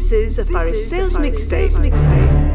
This is a Sales mixtape.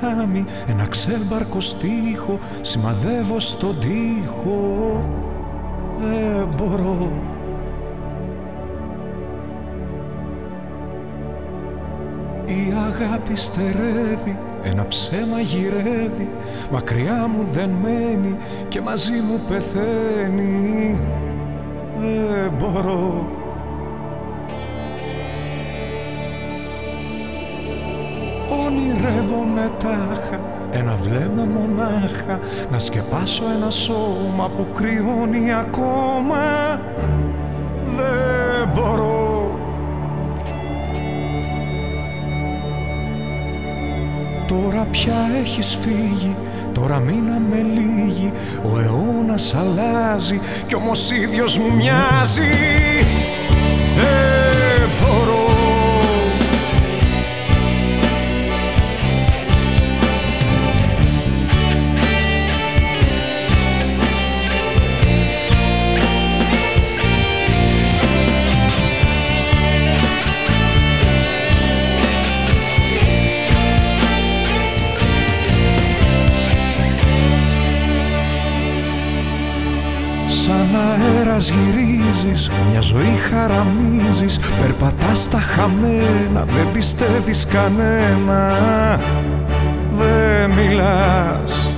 Ποτάμι ένα ξέμπαρκο στίχο σημαδεύω στον τοίχο. Δεν μπορώ. Η αγάπη στερεύει, ένα ψέμα γυρεύει Μακριά μου δεν μένει και μαζί μου πεθαίνει. Δεν μπορώ ονειρεύομαι τάχα ένα βλέμμα μονάχα. Να σκεπάσω ένα σώμα που κρυώνει ακόμα. Δεν μπορώ. Τώρα πια έχεις φύγει Τώρα μείναμε λίγοι Ο αιώνας αλλάζει Κι όμως ίδιος μου μοιάζει γυρίζεις, μια ζωή χαραμίζεις Περπατάς στα χαμένα, δεν πιστεύεις κανένα Δεν μιλάς.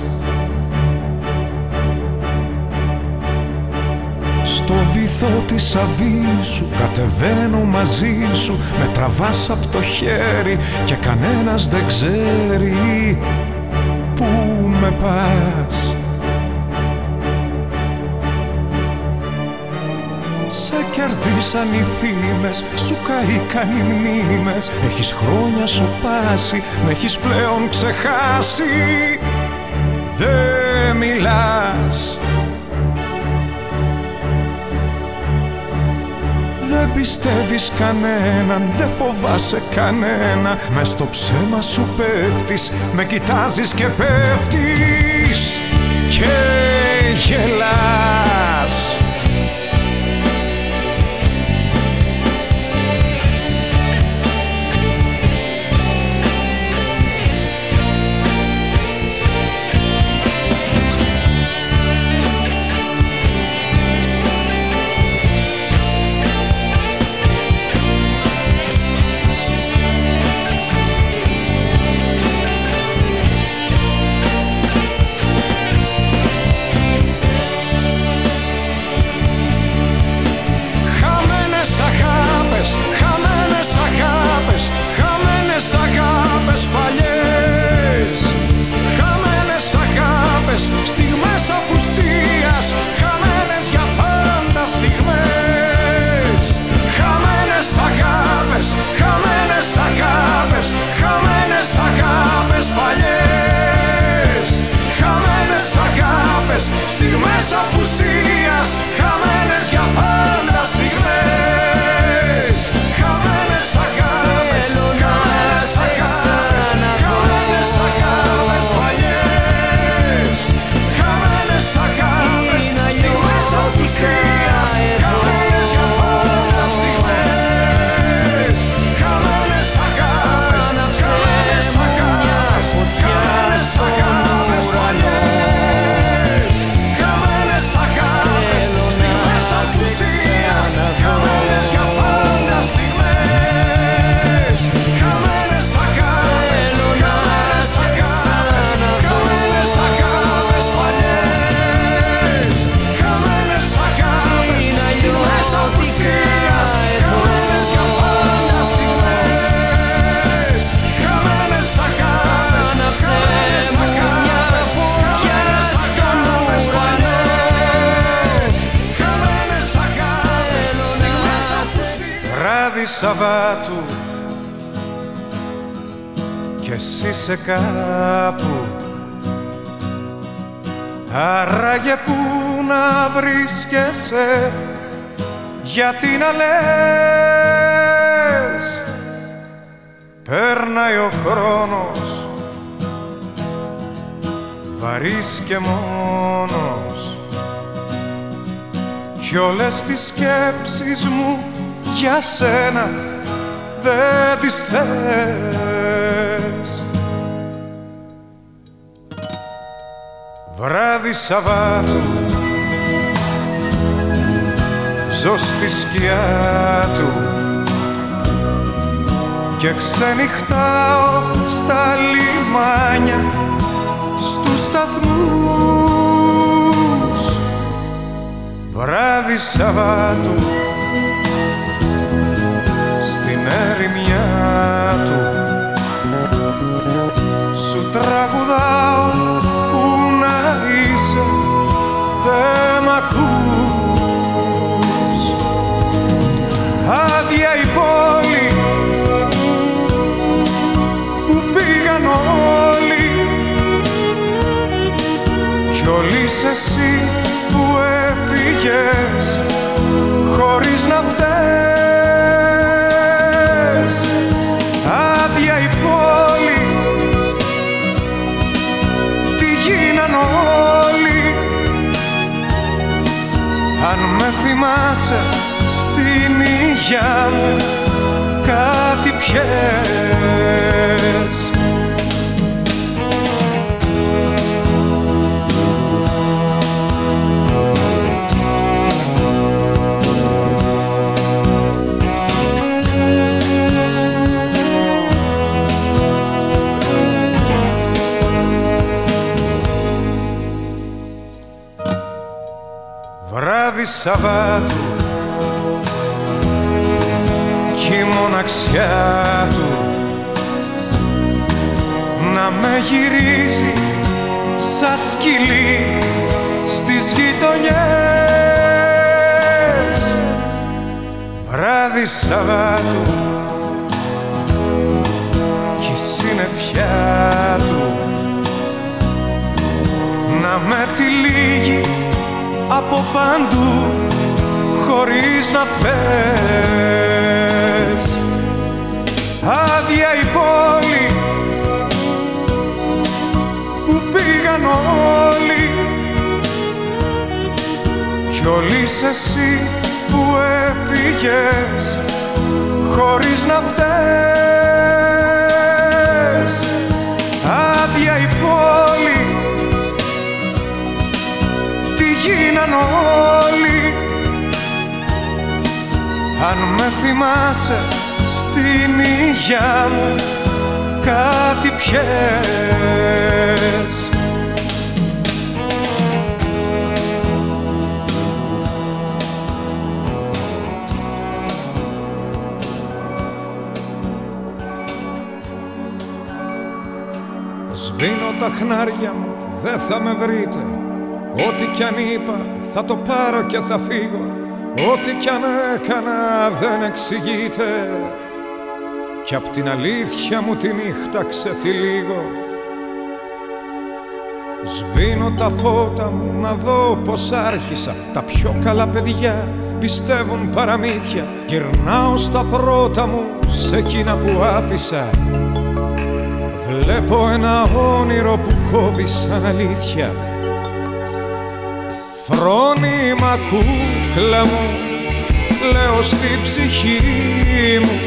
Στο βυθό της σου κατεβαίνω μαζί σου Με τραβάς από το χέρι και κανένας δεν ξέρει Πού με πας κερδίσαν οι φήμες Σου καήκαν οι μνήμες. Έχεις χρόνια σοπάσει Με έχεις πλέον ξεχάσει. Δεν μιλάς. Δεν πιστεύεις κανέναν, δεν φοβάσαι κανένα. Μες στο ψέμα σου πέφτεις, με κοιτάζεις και πέφτεις. Και γελάς κάπου. Άραγε που να βρίσκεσαι γιατί να λες. Πέρναει ο χρόνος βαρύς και μόνος. Κι όλες τις σκέψεις μου για σένα δεν τις θες Βράδυ Σαββάτου. Ζω στη σκιά του και ξενυχτάω στα λιμάνια στους σταθμούς. Βράδυ Σαββάτου στην ερημιά του σου τραγουδάω που να είσαι δεν μ' ακούς. Άδεια η πόλη που πήγαν όλοι. Κι όλοι εσύ που έφυγες χωρίς να φταίς με θυμάσαι στην υγειά μου κάτι πιες Σαββάτου. Κι η μοναξιά του να με γυρίζει σαν σκυλί στις γειτονιές. Βράδυ Σαββάτου κι η συννεφιά του να με τυλίγει από παντού χωρίς να φταίς. Άδεια η πόλη που πήγαν όλοι. Κι όλοι εσύ που έφυγες χωρίς να φταίς γίναν όλοι. Αν με θυμάσαι στην υγειά μου κάτι πιες. Σβήνω τα χνάρια μου, δεν θα με βρείτε Ό,τι κι αν είπα θα το πάρω και θα φύγω. Ό,τι κι αν έκανα δεν εξηγείται. Κι απ' την αλήθεια μου τη νύχτα ξετυλίγω. Σβήνω τα φώτα μου να δω πως άρχισα. Τα πιο καλά παιδιά πιστεύουν παραμύθια. Γυρνάω στα πρώτα μου σε εκείνα που άφησα. Βλέπω ένα όνειρο που κόβει σαν αλήθεια Φρόνημα κούκλα μου Λέω στη ψυχή μου.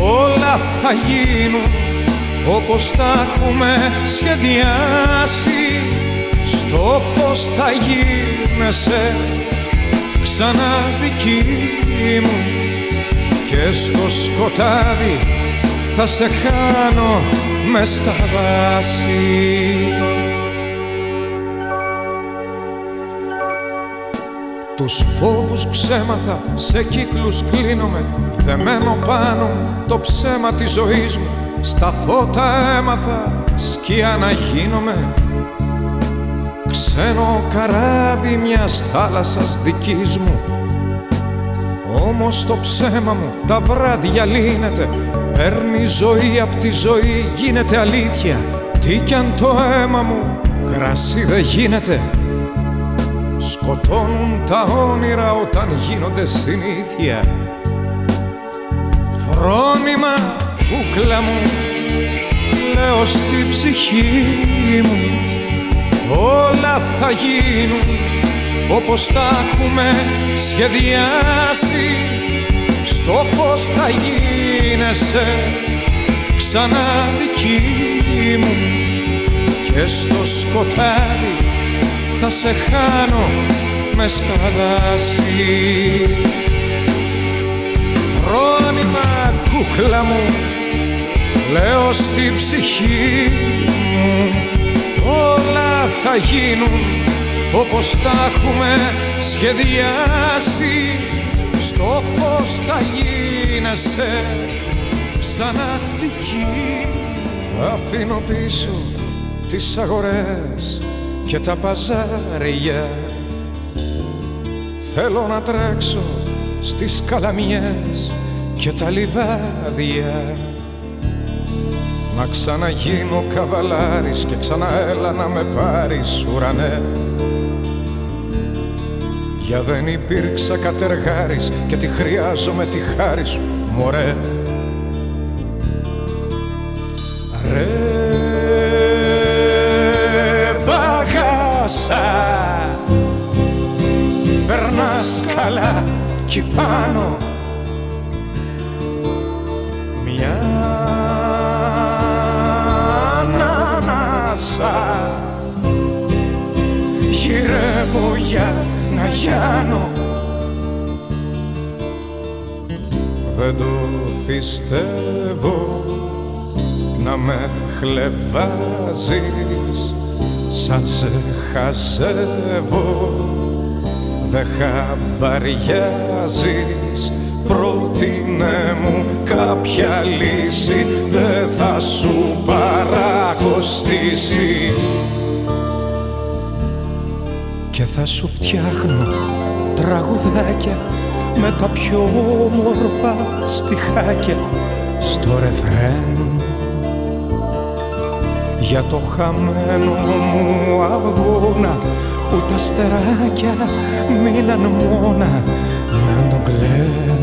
Όλα θα γίνουν όπως τα έχουμε σχεδιάσει. Στο πως θα γίνεσαι ξανά δική μου. Και στο σκοτάδι θα σε χάνω μες στα βάση Τους φόβους ξέμαθα, σε κύκλους κλείνομαι. Δεμένο πάνω μου το ψέμα της ζωής μου. Στα φώτα έμαθα σκιά να γίνομαι. Ξένο καράβι μιας θάλασσας δικής μου. Ο Όμως το ψέμα μου τα βράδια λύνεται. Παίρνει ζωή απ' τη ζωή γίνεται αλήθεια. Τι κι αν το αίμα μου κρασί δεν γίνεται Σκοτώνουν τα όνειρα όταν γίνονται συνήθεια. Φρόνημα κούκλα μου Λέω στη ψυχή μου. Όλα θα γίνουν όπως τα έχουμε σχεδιάσει. Στόχος θα γίνεσαι ξανά δική μου. Και στο σκοτάδι θα σε χάνω μες στα δάση. Φρόνημα κούκλα μου λέω στη ψυχή μου. Όλα θα γίνουν όπως τα έχουμε σχεδιάσει. Στόχος θα γίνεσαι ξανά δική Αφήνω πίσω τις αγορές και τα παζάρια. Θέλω να τρέξω στις καλαμιές και τα λιβάδια. Να ξαναγίνω καβαλάρης και ξαναέλα να με πάρεις ουρανέ. Για δεν υπήρξα κατεργάρης και τη χρειάζομαι τη χάρη σου μωρέ μπαγάσα Περνάς καλά κι πάνω. Μια ανάσα Γυρεύω για να γιάνω. Δεν το πιστεύω να με χλεβάζεις σαν σε χαζεύω Δε χαμπαριάζεις. Πρότεινε μου κάποια λύση Δε θα σου παρακοστήσει. Και θα σου φτιάχνω τραγουδάκια με τα πιο όμορφα στιχάκια. Στο ρεφρέν για το χαμένο μου αγώνα που τα στεράκια μείναν μόνα να τον κλαίνουν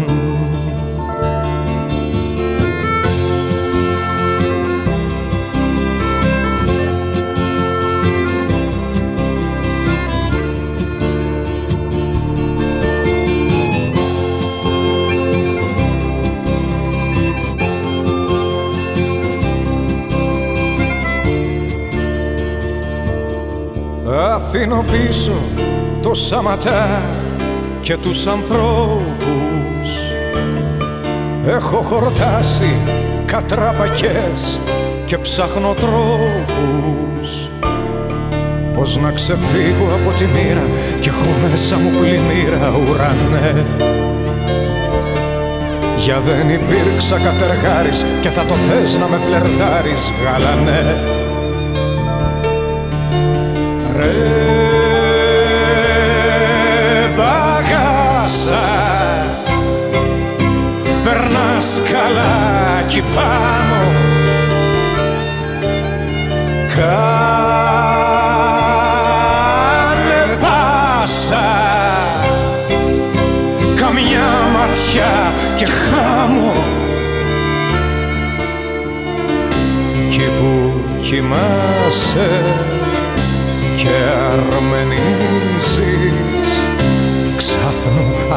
Αφήνω πίσω το σαματά και τους ανθρώπους. Έχω χορτάσει κατραπακές και ψάχνω τρόπους. Πώς να ξεφύγω από τη μοίρα κι έχω μέσα μου πλημμύρα ουρανέ. Για δεν υπήρξα κατεργάρης και θα το θες να με φλερτάρεις γαλανέ Ρε μπαγάσα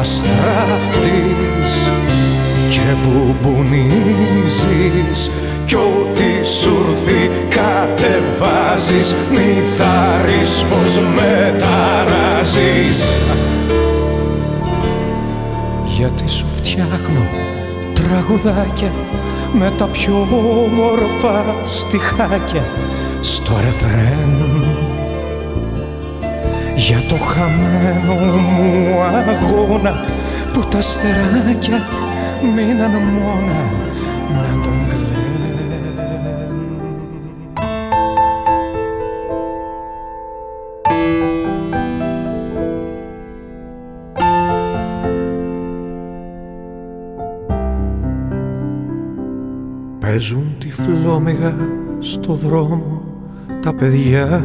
αστράφτης και μπουμπουνίζεις κι ό,τι σου έρθει κατεβάζεις μη θαρρείς πως μεταράζεις. Γιατί σου φτιάχνω τραγουδάκια με τα πιο όμορφα στιχάκια. Στο ρεφρέν για το χαμένο μου αγώνα που τα στεράκια μείναν μόνα να τον Παίζουν τη τυφλόμεγα στο δρόμο τα παιδιά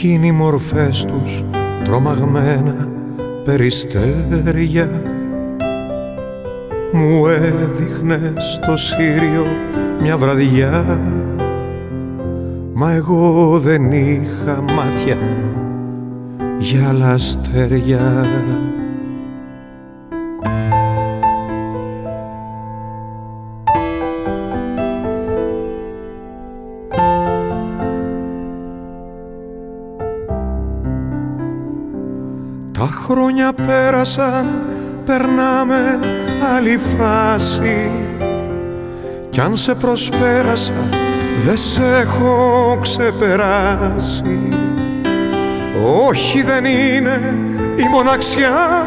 κι είναι οι μορφές τους τρομαγμένα περιστέρια. Μου έδειχνε στο Σύριο μια βραδιά μα εγώ δεν είχα μάτια για λαστέρια χρόνια πέρασαν, περνάμε άλλη φάση. Κι αν σε προσπέρασα δεν σε έχω ξεπεράσει. Όχι δεν είναι η μοναξιά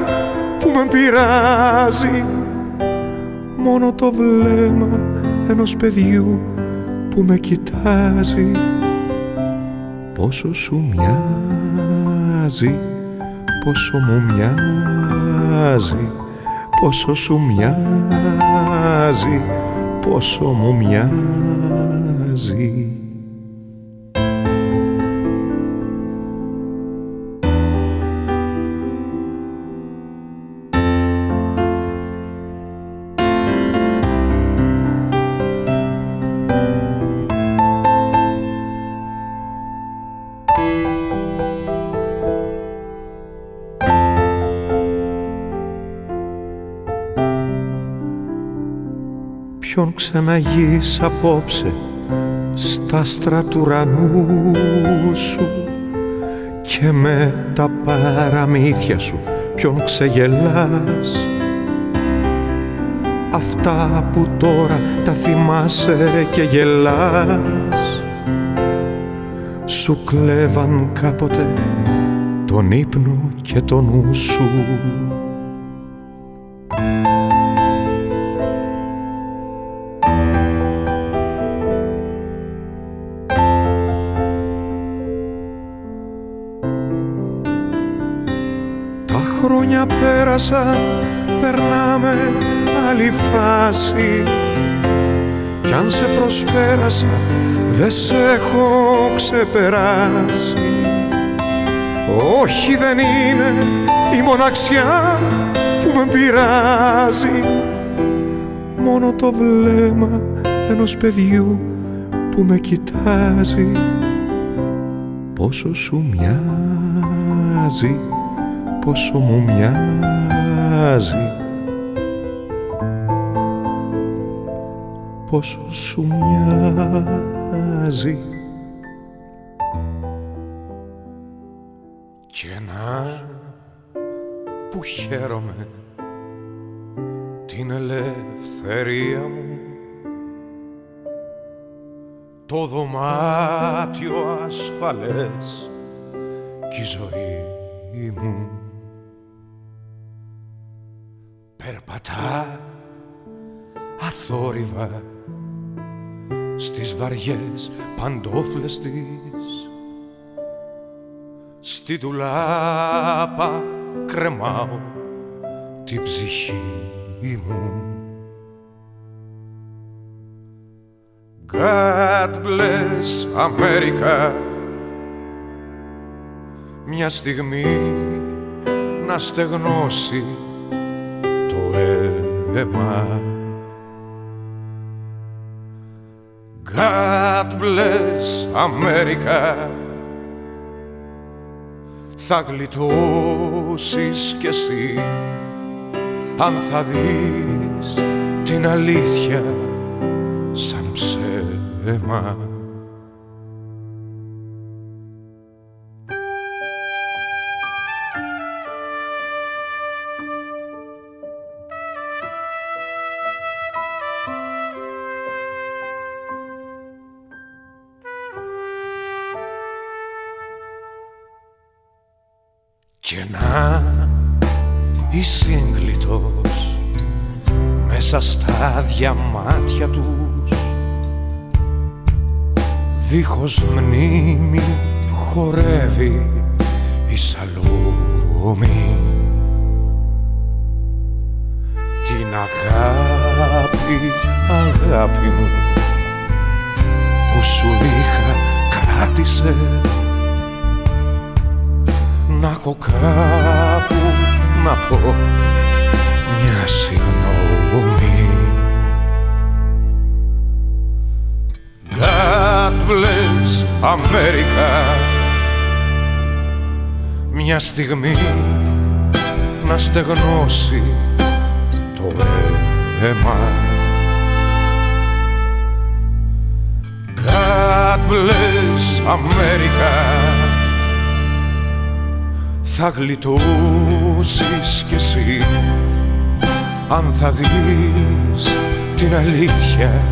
που με πειράζει. Μόνο το βλέμμα ενός παιδιού που με κοιτάζει. Πόσο σου μοιάζει πόσο μου μοιάζει πόσο σου μοιάζει πόσο μου μοιάζει ποιον ξαναγείς απόψε στα άστρα του ουρανού σου και με τα παραμύθια σου ποιον ξεγελάς. Αυτά που τώρα τα θυμάσαι και γελάς. Σου κλέβαν κάποτε τον ύπνο και τον νου σου πέρασαν, περνάμε άλλη φάση. Κι αν σε προσπέρασα δεν σε έχω ξεπεράσει. Όχι δεν είναι η μοναξιά που με πειράζει. Μόνο το βλέμμα ενός παιδιού που με κοιτάζει. Πόσο σου μοιάζει πόσο μου μοιάζει πόσο σου μοιάζει. Και να που χαίρομαι την ελευθερία μου. Το δωμάτιο ασφαλές κι η ζωή μου περπατά αθόρυβα στις βαριές παντόφλες της στη τουλάπα κρεμάω την ψυχή μου. God bless America. Μια στιγμή να στεγνώσει αίμα. God bless America. Θα γλιτώσεις κι εσύ αν θα δεις την αλήθεια σαν ψέμα είσαι εγκλητός μέσα στα διαμάτια τους. Δίχως μνήμη χορεύει η Σαλόμη την αγάπη αγάπη μου που σου είχα κράτησε. Να έχω κάπου να πω μια συγγνώμη. God bless America. Μια στιγμή να στεγνώσει το αίμα. God bless America θα γλιτώσεις κι εσύ αν θα δεις την αλήθεια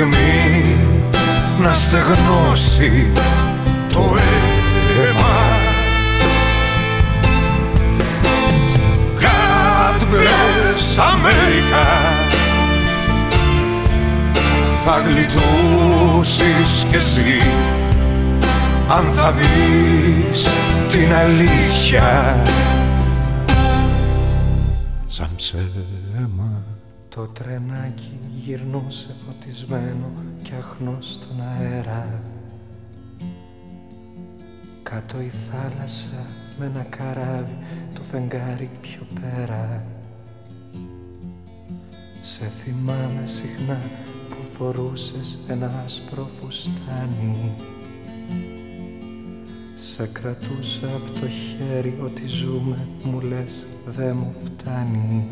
στιγμή να στεγνώσει το αίμα. God bless America. Θα γλιτώσεις κι εσύ αν θα δεις την αλήθεια γυρνούσε φωτισμένο κι αχνό στον αέρα. Κάτω η θάλασσα με ένα καράβι το φεγγάρι πιο πέρα. Σε θυμάμαι συχνά που φορούσες ένα άσπρο φουστάνι Σε κρατούσα από το χέρι ότι ζούμε μου λες δε μου φτάνει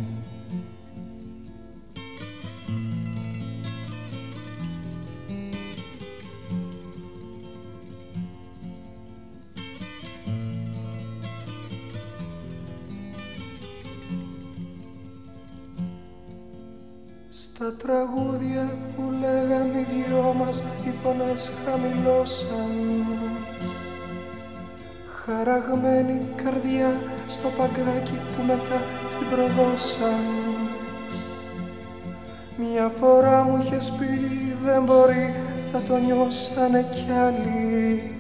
είχες πει δεν μπορεί θα το νιώσανε κι άλλοι.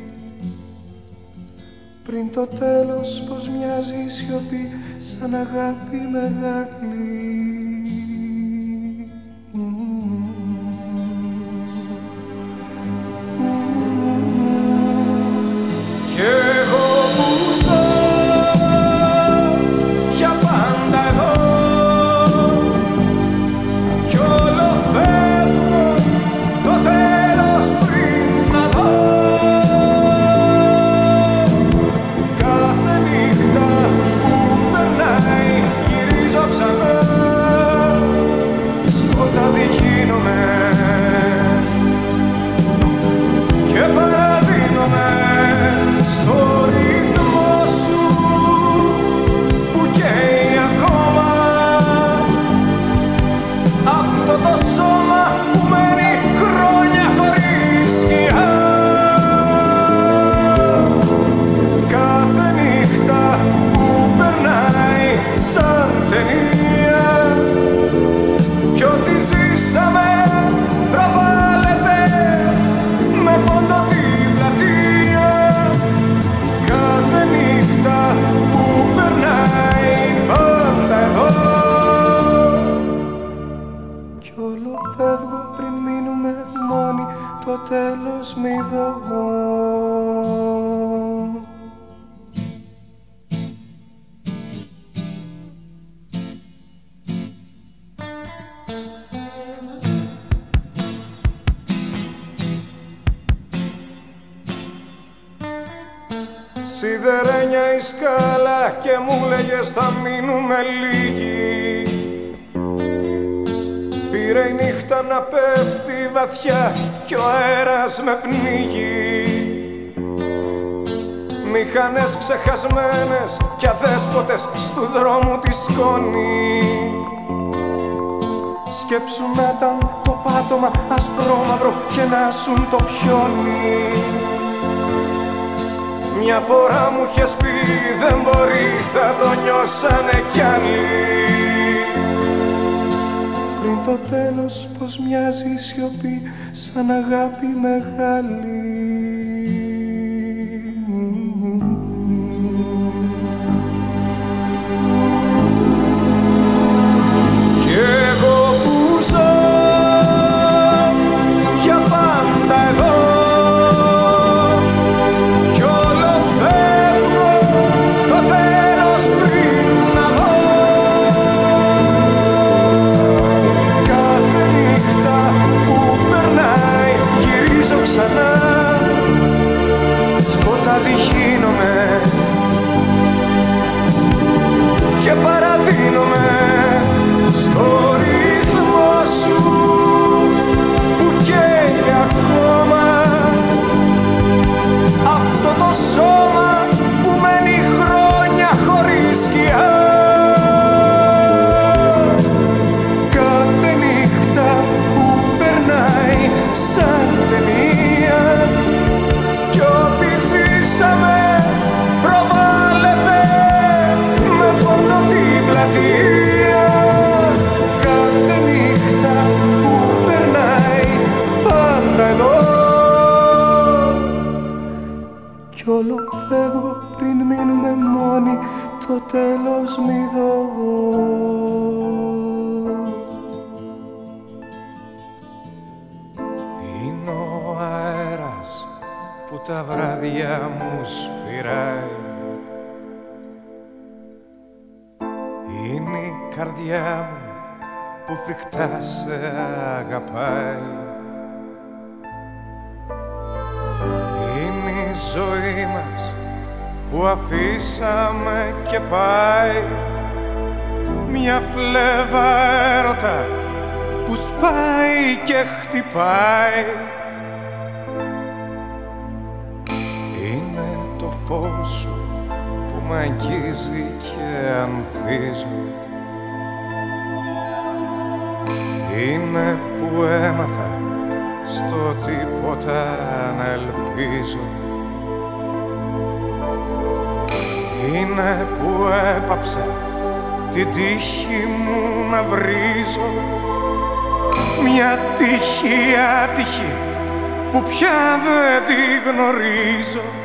Πριν το τέλος πως μοιάζει η σιωπή σαν αγάπη μεγάλη αυτό το σώμα που μένει Σιδερένια η σκάλα και μου λέγες θα μείνουμε λίγοι. Πήρε η νύχτα να πέφτει βαθιά κι ο αέρας με πνίγει. Μηχανές ξεχασμένες κι αδέσποτες στου δρόμου τη σκόνη. Σκέψου να ήταν το πάτωμα ασπρόμαυρο και να σουν το πιόνι. Μια φορά μου είχες πει δεν μπορεί θα το νιώσανε κι άλλοι Πριν το τέλος πως μοιάζει η σιωπή σαν αγάπη μεγάλη. Και εγώ που ζω τα βράδια μου σφυράει. Είναι η καρδιά μου που φρικτά σε αγαπάει. Είναι η ζωή μας που αφήσαμε και πάει. Μια φλέβα που σπάει και χτυπάει. που με αγγίζει και ανθίζει. Είναι που έμαθα στο τίποτα να ελπίζω. Είναι που έπαψα την τύχη μου να βρίζω μια τύχη άτυχη που πια δεν τη γνωρίζω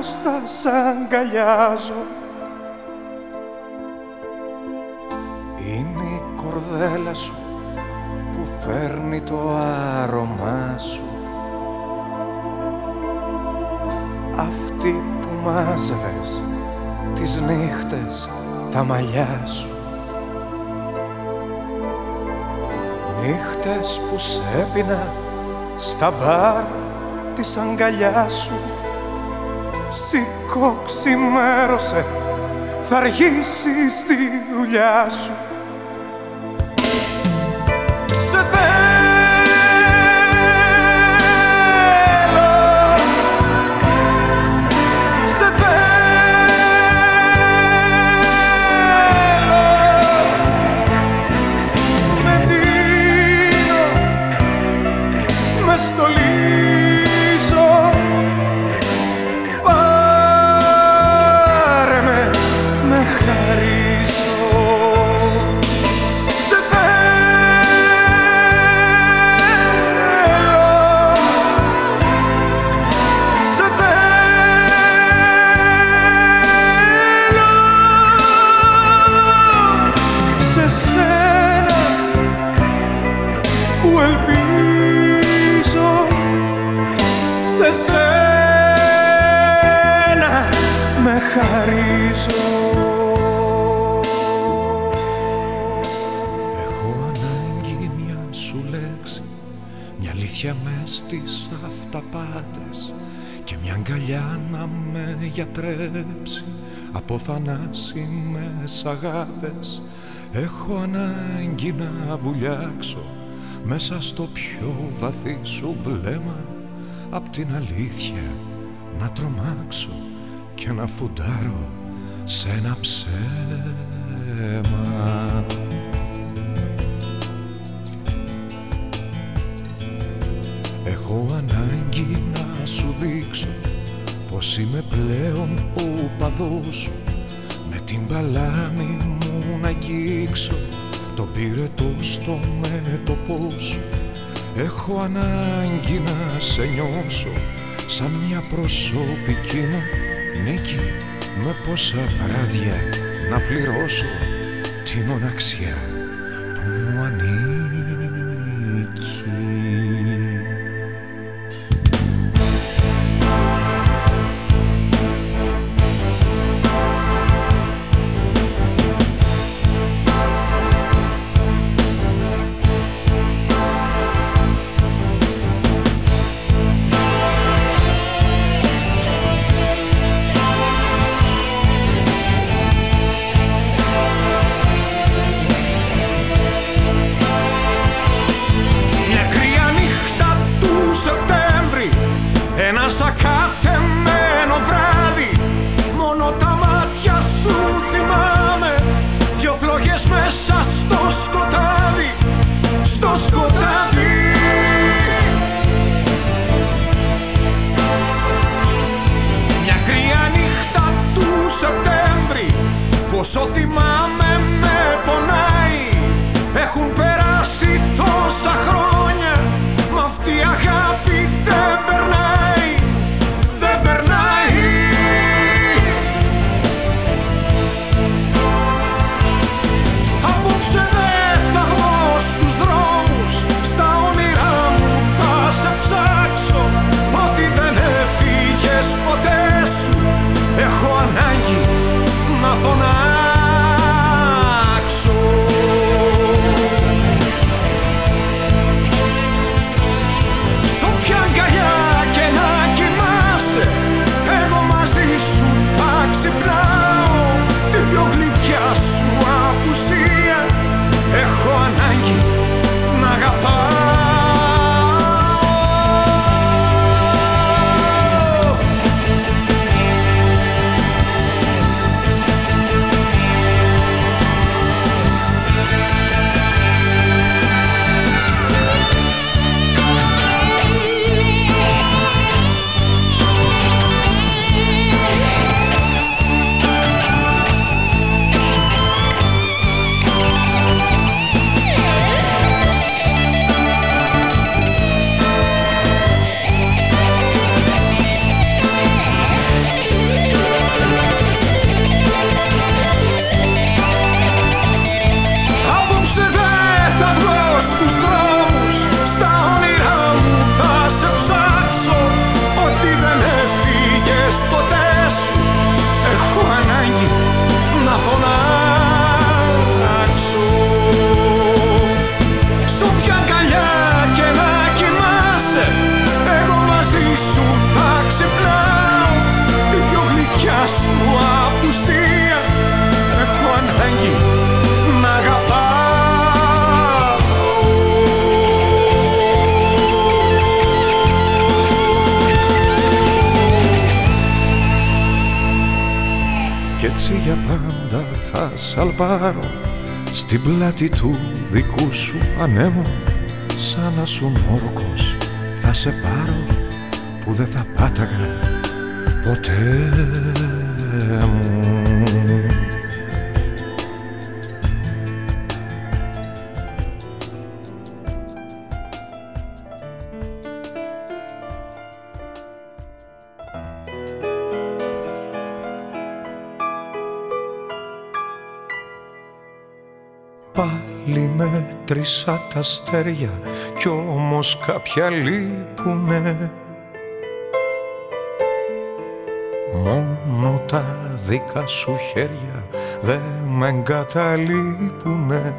καθώς θα σ' αγκαλιάζω. Είναι η κορδέλα σου που φέρνει το άρωμά σου. Αυτή που μάζευες τις νύχτες τα μαλλιά σου. Νύχτες που σ' έπινα στα μπαρ της αγκαλιάς σου. Σηκώ ξημέρωσε, θα αργήσει τη δουλειά σου θανάσιμες αγάπες. Έχω ανάγκη να βουλιάξω μέσα στο πιο βαθύ σου βλέμμα. Απ' την αλήθεια να τρομάξω και να φουντάρω σε ένα ψέμα. Έχω ανάγκη να σου δείξω πως είμαι πλέον ο παδός με την παλάμη μου να αγγίξω. Το πυρετό στο μέτωπό σου. Έχω ανάγκη να σε νιώσω. Σαν μια προσωπική μου νίκη. Με πόσα βράδια να πληρώσω τη μοναξιά στην πλάτη του δικού σου ανέμου σαν να σου μόρκος θα σε πάρω που δεν θα τα αστέρια κι όμως κάποια λείπουνε. Μόνο τα δικά σου χέρια δεν με εγκαταλείπουνε.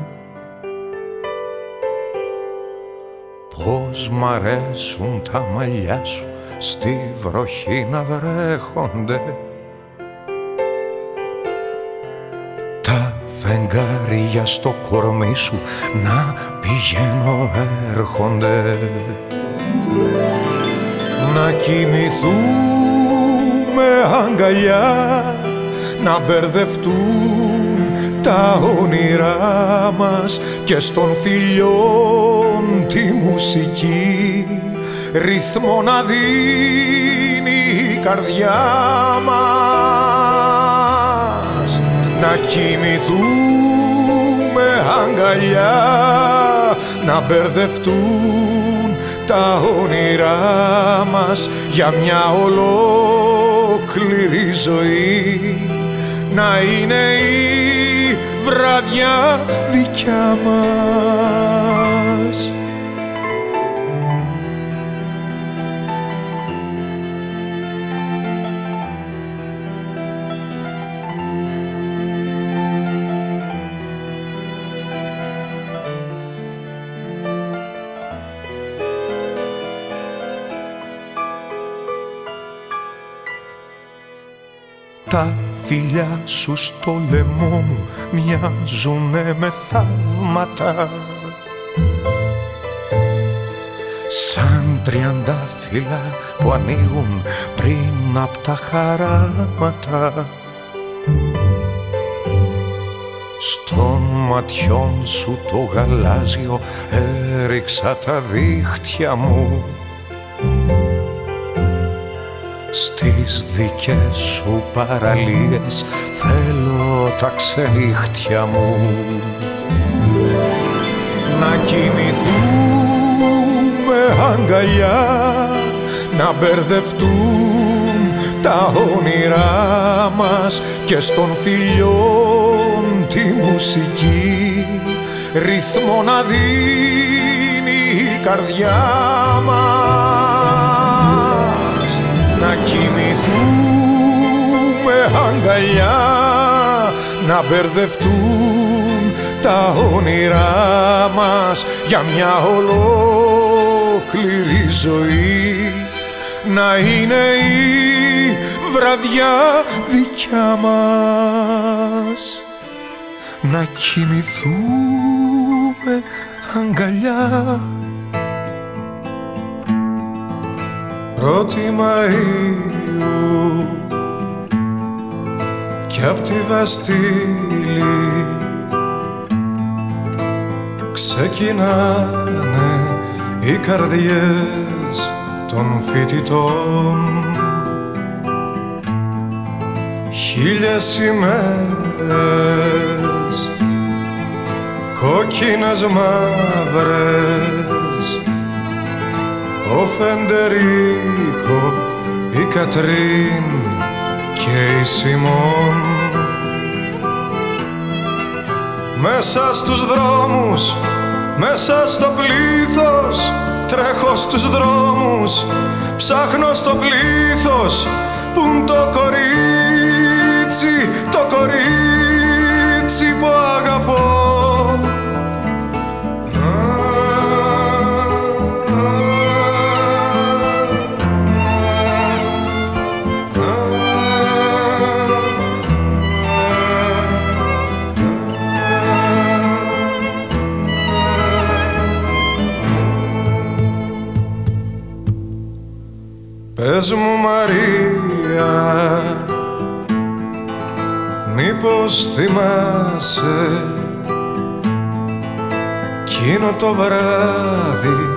Πώς μ' αρέσουν τα μαλλιά σου στη βροχή να βρέχονται. Τα φεγγάρια στο κορμί σου να πηγαίνω έρχονται. Να κοιμηθούν αγκαλιά να μπερδευτούν τα όνειρά μας και στον φιλιών τη μουσική. Ρυθμό να δίνει η καρδιά μας. Να κοιμηθούμε αγκαλιά να μπερδευτούν τα όνειρά μας για μια ολόκληρη ζωή να είναι η βραδιά δικιά μας. Φιλιά σου στο λαιμό μου μοιάζουνε με θαύματα. Σαν τριάντα φύλλα που ανοίγουν πριν απ' τα χαράματα. Στον ματιών σου το γαλάζιο έριξα τα δίχτυα μου στις δικές σου παραλίες. Θέλω τα ξενύχτια μου να κοιμηθούμε αγκαλιά να μπερδευτούν τα όνειρά μας και στον φιλιών τη μουσική. Ρυθμό να δίνει η καρδιά μας αγκαλιά να μπερδευτούν τα όνειρά μας για μια ολόκληρη ζωή. Να είναι η βραδιά δικιά μας. Να κοιμηθούμε αγκαλιά. Πρώτη Μαΐου κι απ' τη Βαστήλη ξεκινάνε οι καρδιές των φοιτητών. Χίλιες ημέρες κόκκινες μαύρες. Ο Φεντερίκο, η Κατρίν και η Σιμών Μέσα στους δρόμους, μέσα στο πλήθος Τρέχω στους δρόμους, ψάχνω στο πλήθος Πουν το κορίτσι, το κορίτσι που Πες μου Μαρία Μήπως θυμάσαι Εκείνο το βράδυ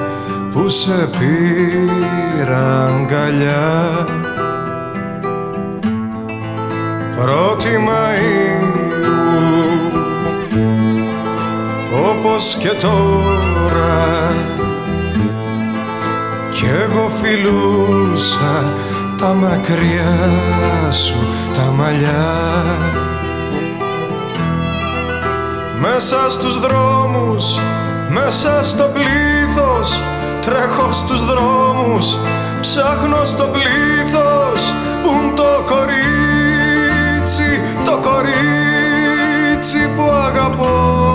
που σε πήρα αγκαλιά. Πρώτη Μαΐου όπως και τώρα κι εγώ φιλούσα τα μακριά σου τα μαλλιά. Μέσα στους δρόμους, μέσα στο πλήθος Τρέχω στους δρόμους, ψάχνω στο πλήθος Πουν το κορίτσι, το κορίτσι που αγαπώ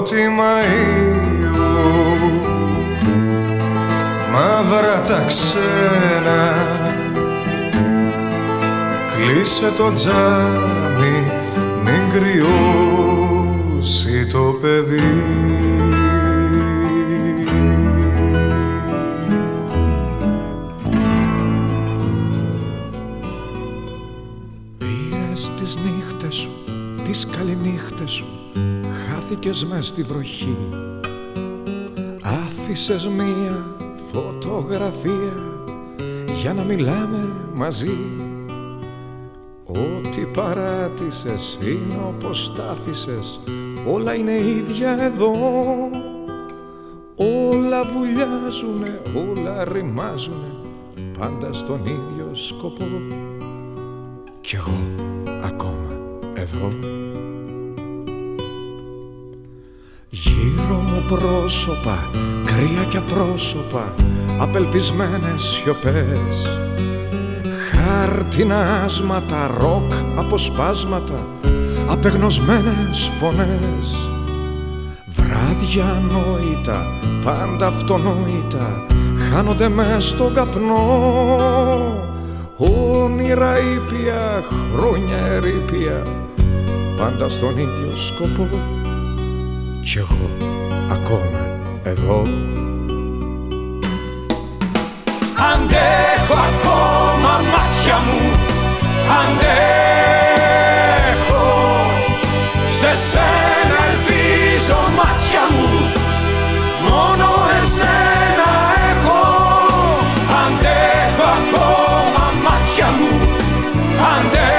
Πρώτη Μαΐου μαύρα τα ξένα. Κλείσε το τζάμι μην κρυώσει το παιδί χάθηκες μες στη βροχή. Άφησες μία φωτογραφία για να μιλάμε μαζί. Ό,τι παράτησες είναι όπως τ' άφησες. Όλα είναι ίδια εδώ. Όλα βουλιάζουνε, όλα ρημάζουνε Πάντα στον ίδιο σκοπό. Κι εγώ πρόσωπα, κρύα και πρόσωπα Απελπισμένες σιωπές. Χάρτινα άσματα, ροκ αποσπάσματα Απεγνωσμένες φωνές. Βράδια ανόητα, πάντα αυτονόητα Χάνονται μες στον καπνό. Όνειρα ήπια, χρόνια ερήπια Πάντα στον ίδιο σκοπό. Κι εγώ ακόμα εδώ. Αντέχω ακόμα μάτια μου Αντέχω Σε σένα ελπίζω μάτια μου. Μόνο εσένα έχω. Αντέχω ακόμα μάτια μου Αντέχω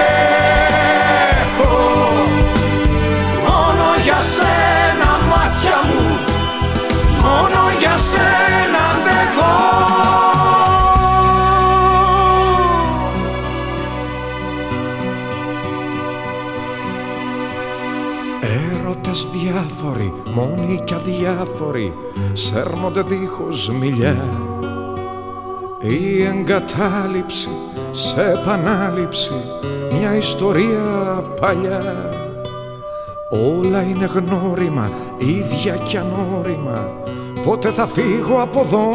μόνοι κι αδιάφοροι Σέρνονται δίχως μιλιά. Η εγκατάλειψη σε επανάληψη Μια ιστορία παλιά. Όλα είναι γνώριμα, ίδια κι ανώριμα. Πότε θα φύγω από εδώ;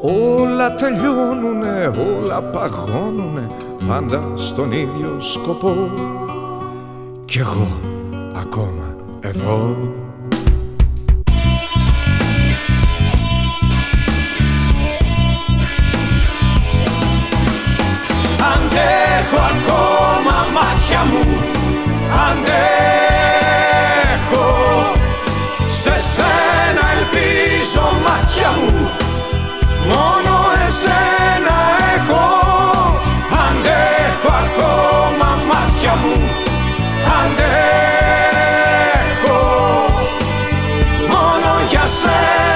Όλα τελειώνουνε, όλα παγώνουνε Πάντα στον ίδιο σκοπό. Κι εγώ ακόμα εδώ. Αντέχω ακόμα μάτια μου. Αντέχω. Σε σένα ελπίζω μάτια μου. Μόνο εσένα έχω Μόνο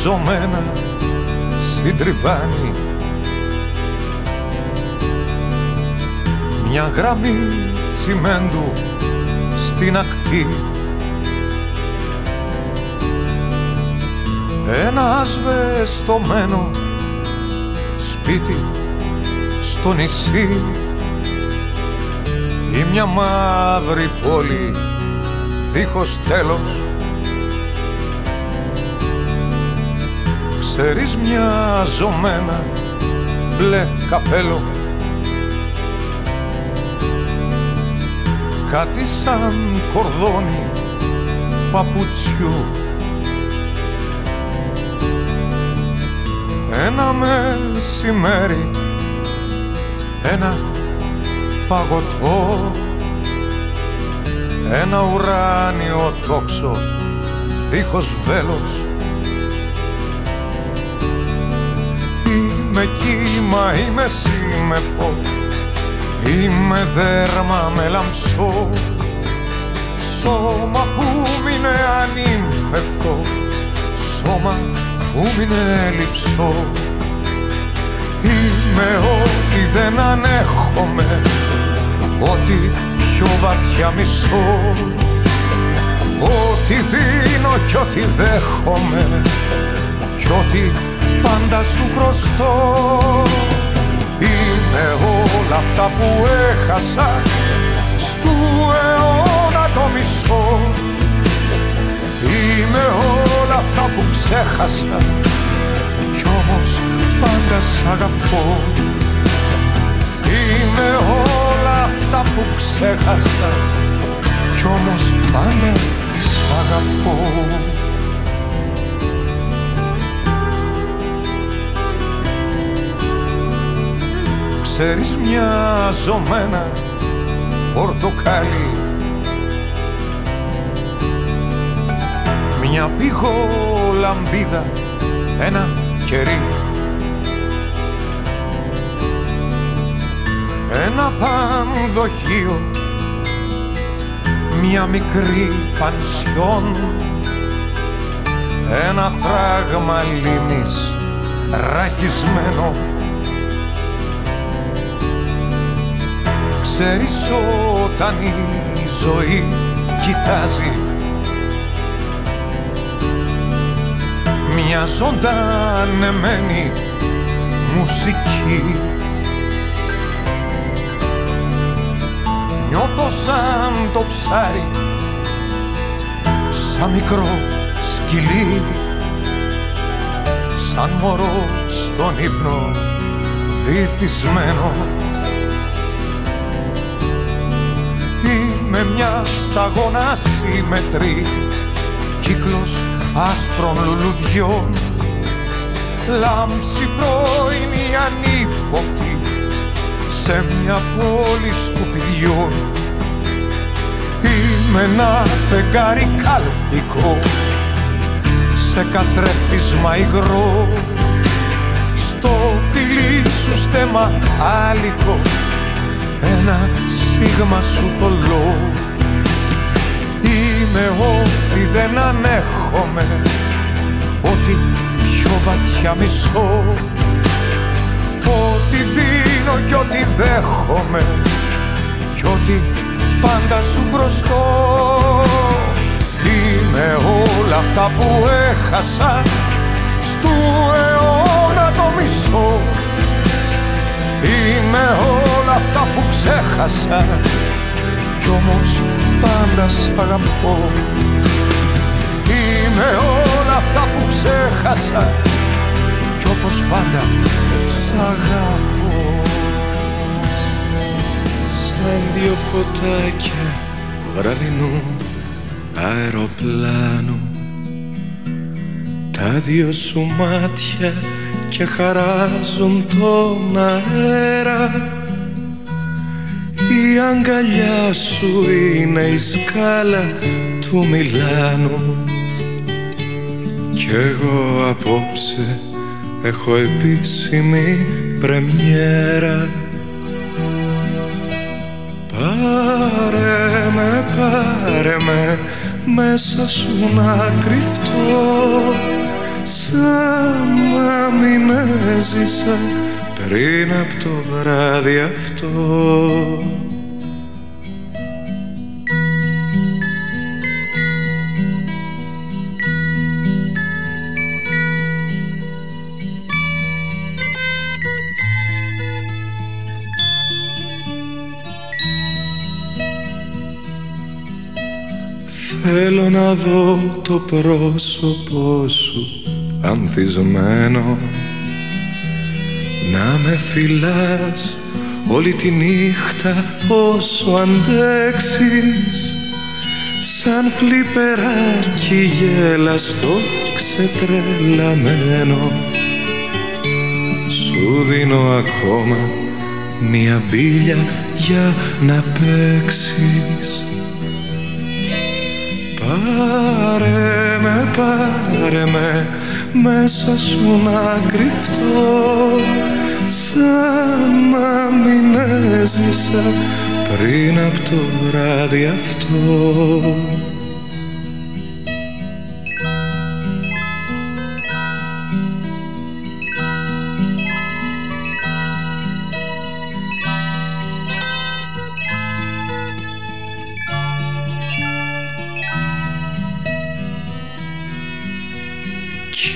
μια ζωμένα συντριβάνει μια γραμμή τσιμέντου στην ακτή. Ένα ασβεστομένο σπίτι στο νησί. Ή μια μαύρη πόλη δίχως τέλος Ξέρεις μια ζωμένα μπλε καπέλο. Κάτι σαν κορδόνι παπουτσιού. Ένα μεσημέρι Ένα παγωτό. Ένα ουράνιο τόξο δίχως βέλος Είμαι κύμα, είμαι σύμμεφο Είμαι δέρμα με λαμψό. Σώμα που μείνε ανήμφευτο Σώμα που μείνε λυψό. Είμαι ό,τι δεν ανέχομαι Ό,τι πιο βαθιά μισώ Ό,τι δίνω κι ό,τι δέχομαι Κι ό,τι πάντα σου χρωστώ. Είναι όλα αυτά που έχασα Στου αιώνα το μισό Είναι όλα αυτά που ξέχασα Κι όμως πάντα σ' αγαπώ. Είναι όλα αυτά που ξέχασα Κι όμως πάντα σ' αγαπώ Ξέρεις μια ζωμένα πορτοκάλι. Μια πηγό λαμπίδα, ένα κερί. Ένα πανδοχείο, μια μικρή πανσιόν. Ένα φράγμα λίμνης ραχισμένο Ξέρεις όταν η ζωή κοιτάζει. Μια ζωντανεμένη μουσική. Νιώθω σαν το ψάρι Σαν μικρό σκυλί Σαν μωρό στον ύπνο βυθισμένο μιας σταγόνας συμμετρή κύκλος άσπρων λουλουδιών. Λάμψη πρώην ανύποπτη σε μια πόλη σκουπιδιών. Είμαι ένα φεγγάρι καλπικό σε καθρέφτισμα υγρό. Στο φιλί σου στέμα άλικο ένα σίγμα σου θολό Είμαι ό,τι δεν ανέχομαι. Ό,τι πιο βαθιά μισώ. Ό,τι δίνω κι ό,τι δέχομαι. Κι ό,τι πάντα σου χρωστώ Είμαι όλα αυτά που έχασα Στου αιώνα το μισό. Είμαι όλα αυτά που ξέχασα. Κι όμως πάντας σ' αγαπώ. Είμαι όλα αυτά που ξέχασα Κι όπως πάντα σ' αγαπώ. Σαν δύο φωτάκια βραδινού αεροπλάνου. Τα δυο σου μάτια και χαράζουν τον αέρα η αγκαλιά σου είναι η σκάλα του Μιλάνου. Κι εγώ απόψε έχω επίσημη πρεμιέρα. Πάρε με, πάρε με μέσα σου να κρυφτώ. Σαν να μην έζησα πριν από το βράδυ αυτό Θέλω να δω το πρόσωπό σου ανθισμένο. Να με φυλάς όλη τη νύχτα όσο αντέξεις. Σαν φλιπεράκι γέλαστο ξετρελαμένο. Σου δίνω ακόμα μια μπίλια για να παίξεις Πάρε με, πάρε με μέσα σου να κρυφτώ. Σαν να μην έζησα πριν από το βράδυ αυτό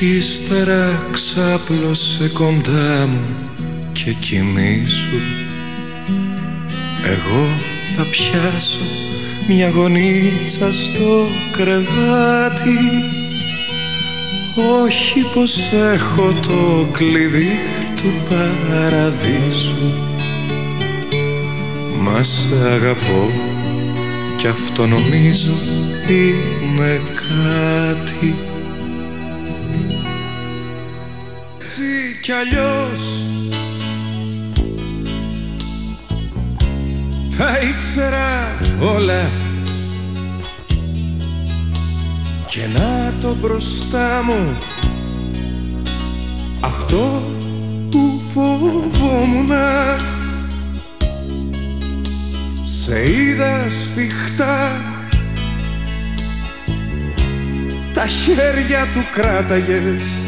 ύστερα ξάπλωσε κοντά μου και κοιμήσου. Εγώ θα πιάσω μια γονίτσα στο κρεβάτι. Όχι πως έχω το κλειδί του παραδείσου. Μας σ' αγαπώ κι αυτό νομίζω είναι κάτι κι αλλιώς Τα ήξερα όλα. Και να το μπροστά μου Αυτό που φοβόμουνα Σε είδα σφιχτά Τα χέρια του κράταγες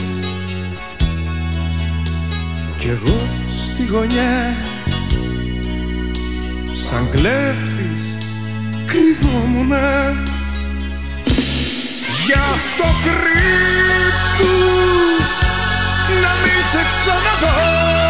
κι εγώ στη γωνιά. Σαν κλέφτης κρυβόμουνα. Γι' αυτό κρύψου να μην σε ξαναδώ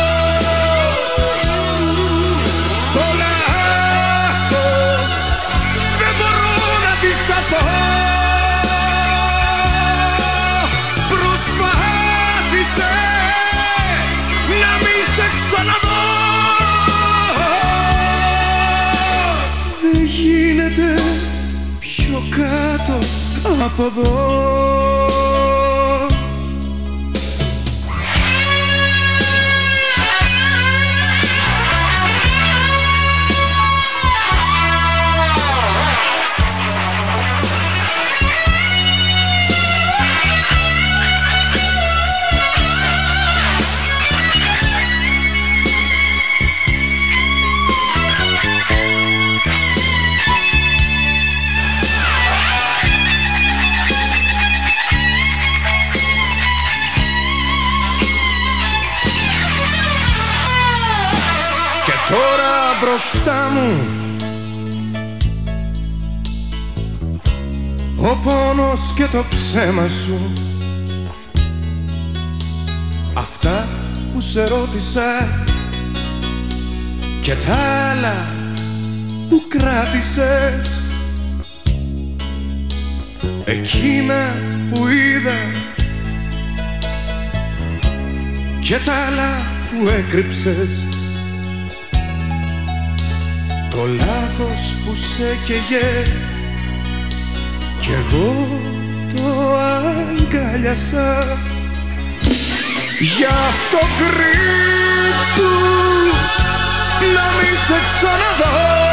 από εδώ μπροστά μου. Ο πόνος και το ψέμα σου. Αυτά που σε ρώτησα Και τα άλλα που κράτησες. Εκείνα που είδα Και τα άλλα που έκρυψες το λάθος που σε καίγε. Κι εγώ το αγκάλιασα Γι' αυτό κρύψου να μην σε ξαναδώ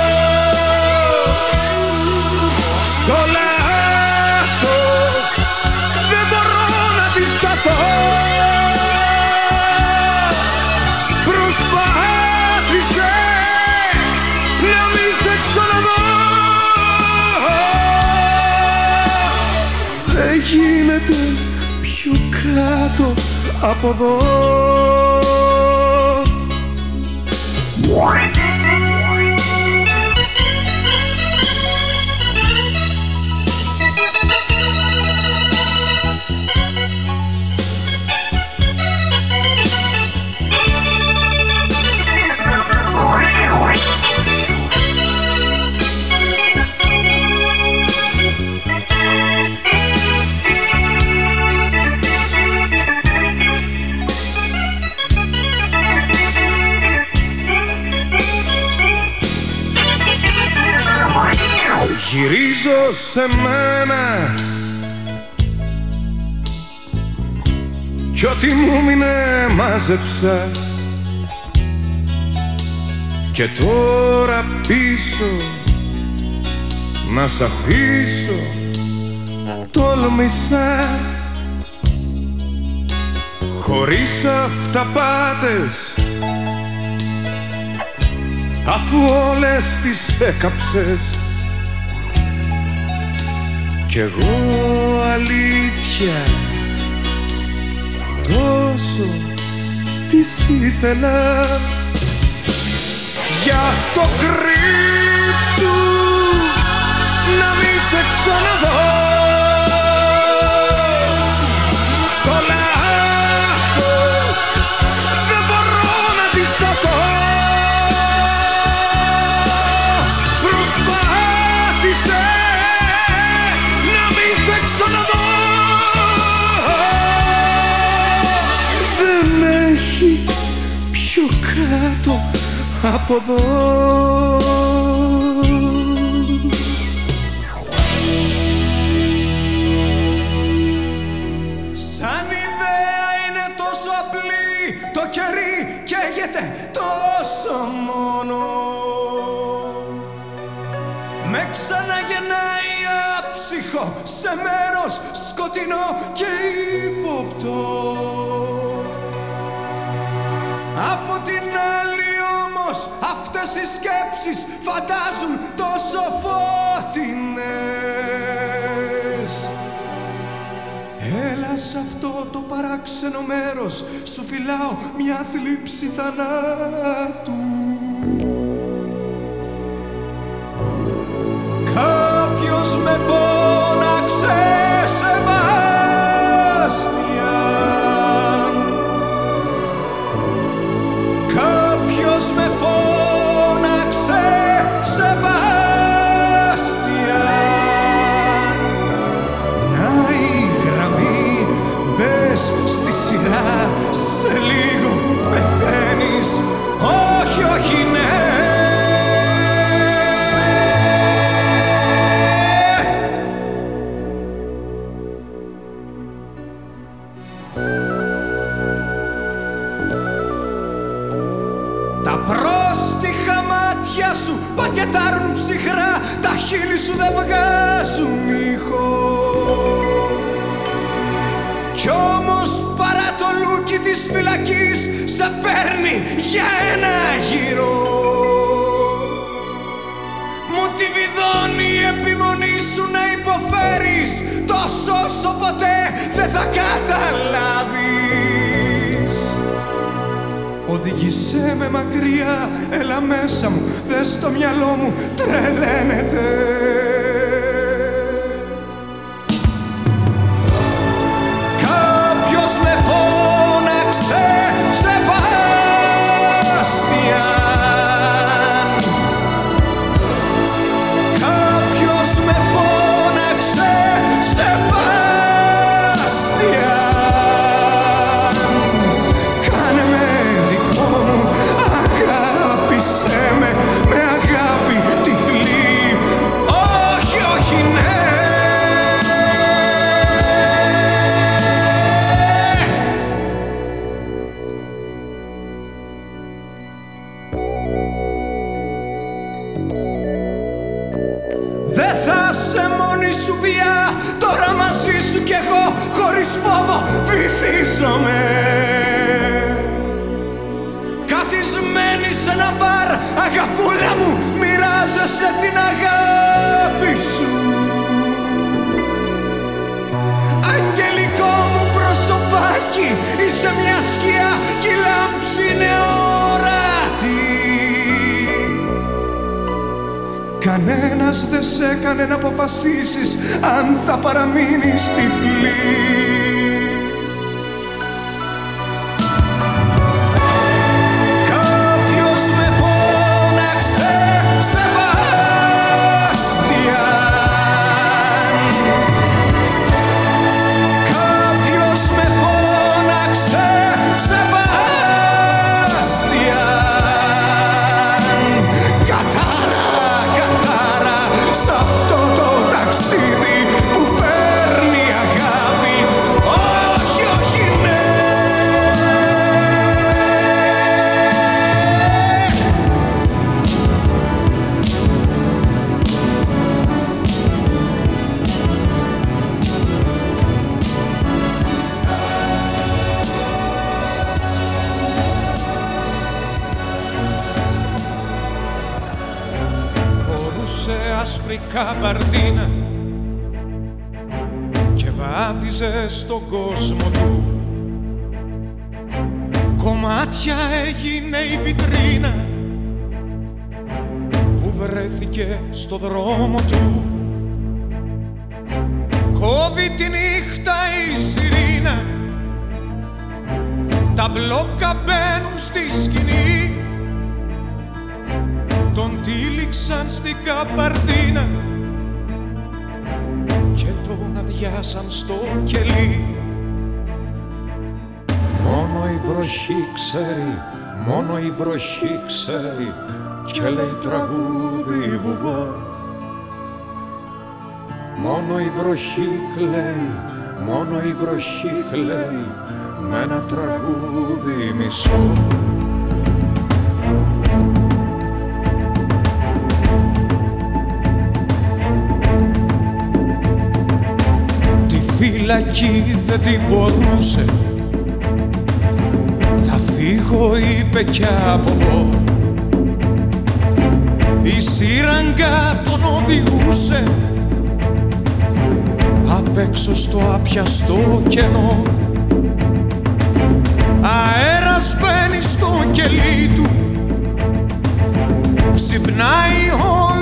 κάτω από εδώ Γυρίζω σε μένα. Κι ό,τι μου μείνε μάζεψα. Και τώρα πίσω Να σ' αφήσω Τόλμησα. Χωρίς αυταπάτες Αφού όλες τις έκαψες κι εγώ αλήθεια τόσο τις ήθελα. Γι' αυτό κρύψου να μην σε ξαναδώ από Αυτές οι σκέψεις φαντάζουν τόσο φώτινες Έλα σε αυτό το παράξενο μέρος Σου φυλάω μια θλίψη θανάτου. Κάποιος με φώναξε Σεβάστιαν χείλη σου δεν βγάζουν ήχο. Κι όμως παρά το λούκι της φυλακής Σε παίρνει για ένα γύρο. Μου τη βιδώνει η επιμονή σου να υποφέρεις Τόσο όσο ποτέ δεν θα καταλάβεις Οδήγησέ με μακριά, έλα μέσα μου, δες στο μυαλό μου, τρελαίνεται βυθίζομαι Καθισμένη σε ένα μπαρ Αγαπούλα μου Μοιράζεσαι την αγάπη σου. Αγγελικό μου πρόσωπα φυλακή Είσαι μια σκιά κι η λάμψη είναι ορατή Κανένας δεν σε έκανε να αποφασίσεις αν θα παραμείνεις τυφλή καμπαρτίνα και βάδιζε στον κόσμο του. Κομμάτια έγινε η βιτρίνα που βρέθηκε στο δρόμο του. Κόβει τη νύχτα η σιρήνα τα μπλόκα μπαίνουν στη σκηνή τον τύλιξαν στην καπαρτίνα και τον αδειάσαν στο κελί. Μόνο η βροχή ξέρει, μόνο η βροχή ξέρει και λέει τραγούδι βουβό. Μόνο η βροχή κλαίει, μόνο η βροχή κλαίει με ένα τραγούδι μισό φυλακή δεν την μπορούσε. Θα φύγω είπε κι από εδώ. Η σύραγγα τον οδηγούσε. Απ' έξω στο άπιαστο κενό. Αέρας μπαίνει στο κελί του. Ξυπνάει όλη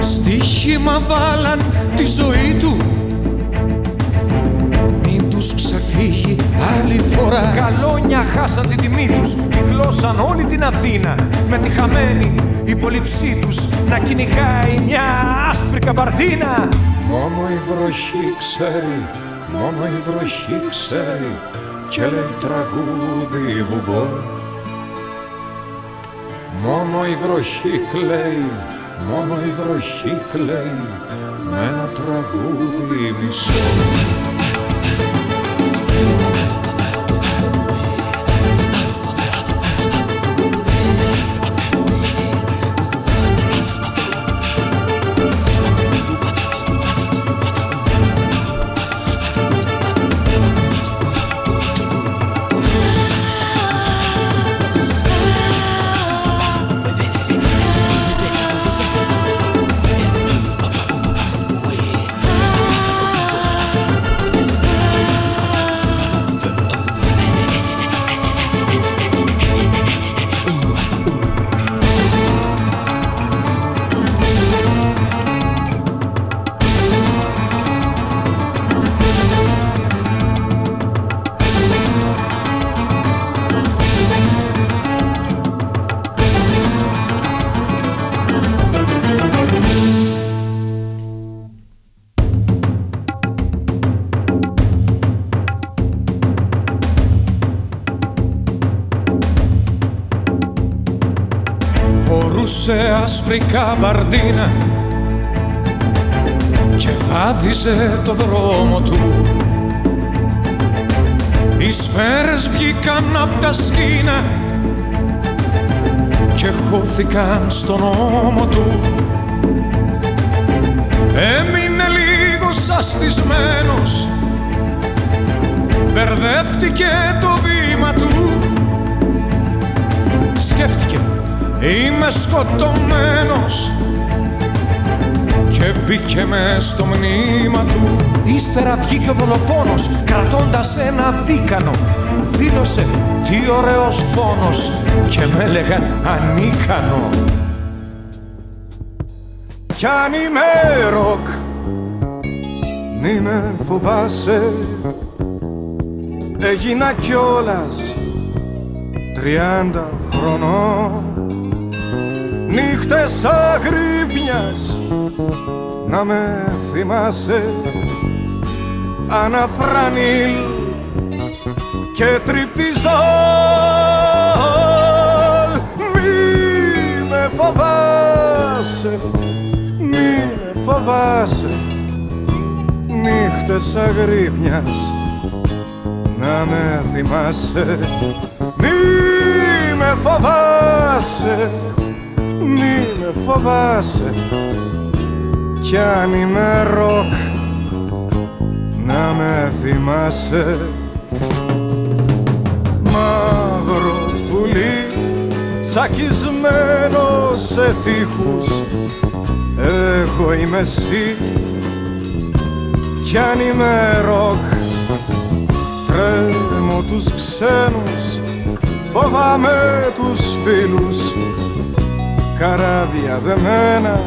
Στοίχημα βάλαν τη ζωή του. Μην τους ξεφύγει άλλη φορά. Καλόνια χάσαν την τιμή τους Κυκλώσαν όλη την Αθήνα. Με τη χαμένη υπολοιψή τους Να κυνηγάει μια άσπρη καμπαρτίνα. Μόνο η βροχή ξέρει, μόνο η βροχή ξέρει και λέει τραγούδι βουβό. Μόνο η βροχή κλαίει, μόνο η βροχή κλαίει με ένα τραγούδι μισό άσπρη καμπαρντίνα και βάδιζε το δρόμο του. Οι σφαίρες βγήκαν απ' τα σκήνα και χώθηκαν στον ώμο του. Έμεινε λίγο σαστισμένος μπερδεύτηκε το βήμα του. Σκέφτηκε Είμαι σκοτωμένος κι και μπήκε με στο μνήμα του. Ύστερα βγήκε ο δολοφόνος κρατώντας ένα δίκανο. Δήλωσε τι ωραίος φόνος και με έλεγαν ανίκανο Κι αν είμαι ροκ μη με φοβάσαι. Έγινα κιόλας τριάντα χρονών Νύχτες αγρύπνιας να με θυμάσαι. Αναφρανίλ και τριπτιζόλ Μη με φοβάσαι, μη με φοβάσαι. Νύχτες αγρύπνιας να με θυμάσαι. Μη με φοβάσαι, μη με φοβάσαι. Κι αν είμαι ροκ να με θυμάσαι. Μαύρο πουλί τσακισμένο σε τείχους. Εγώ είμαι εσύ. Κι αν είμαι ροκ τρέμω τους ξένους. Φοβάμαι τους φίλους καράβια δεμένα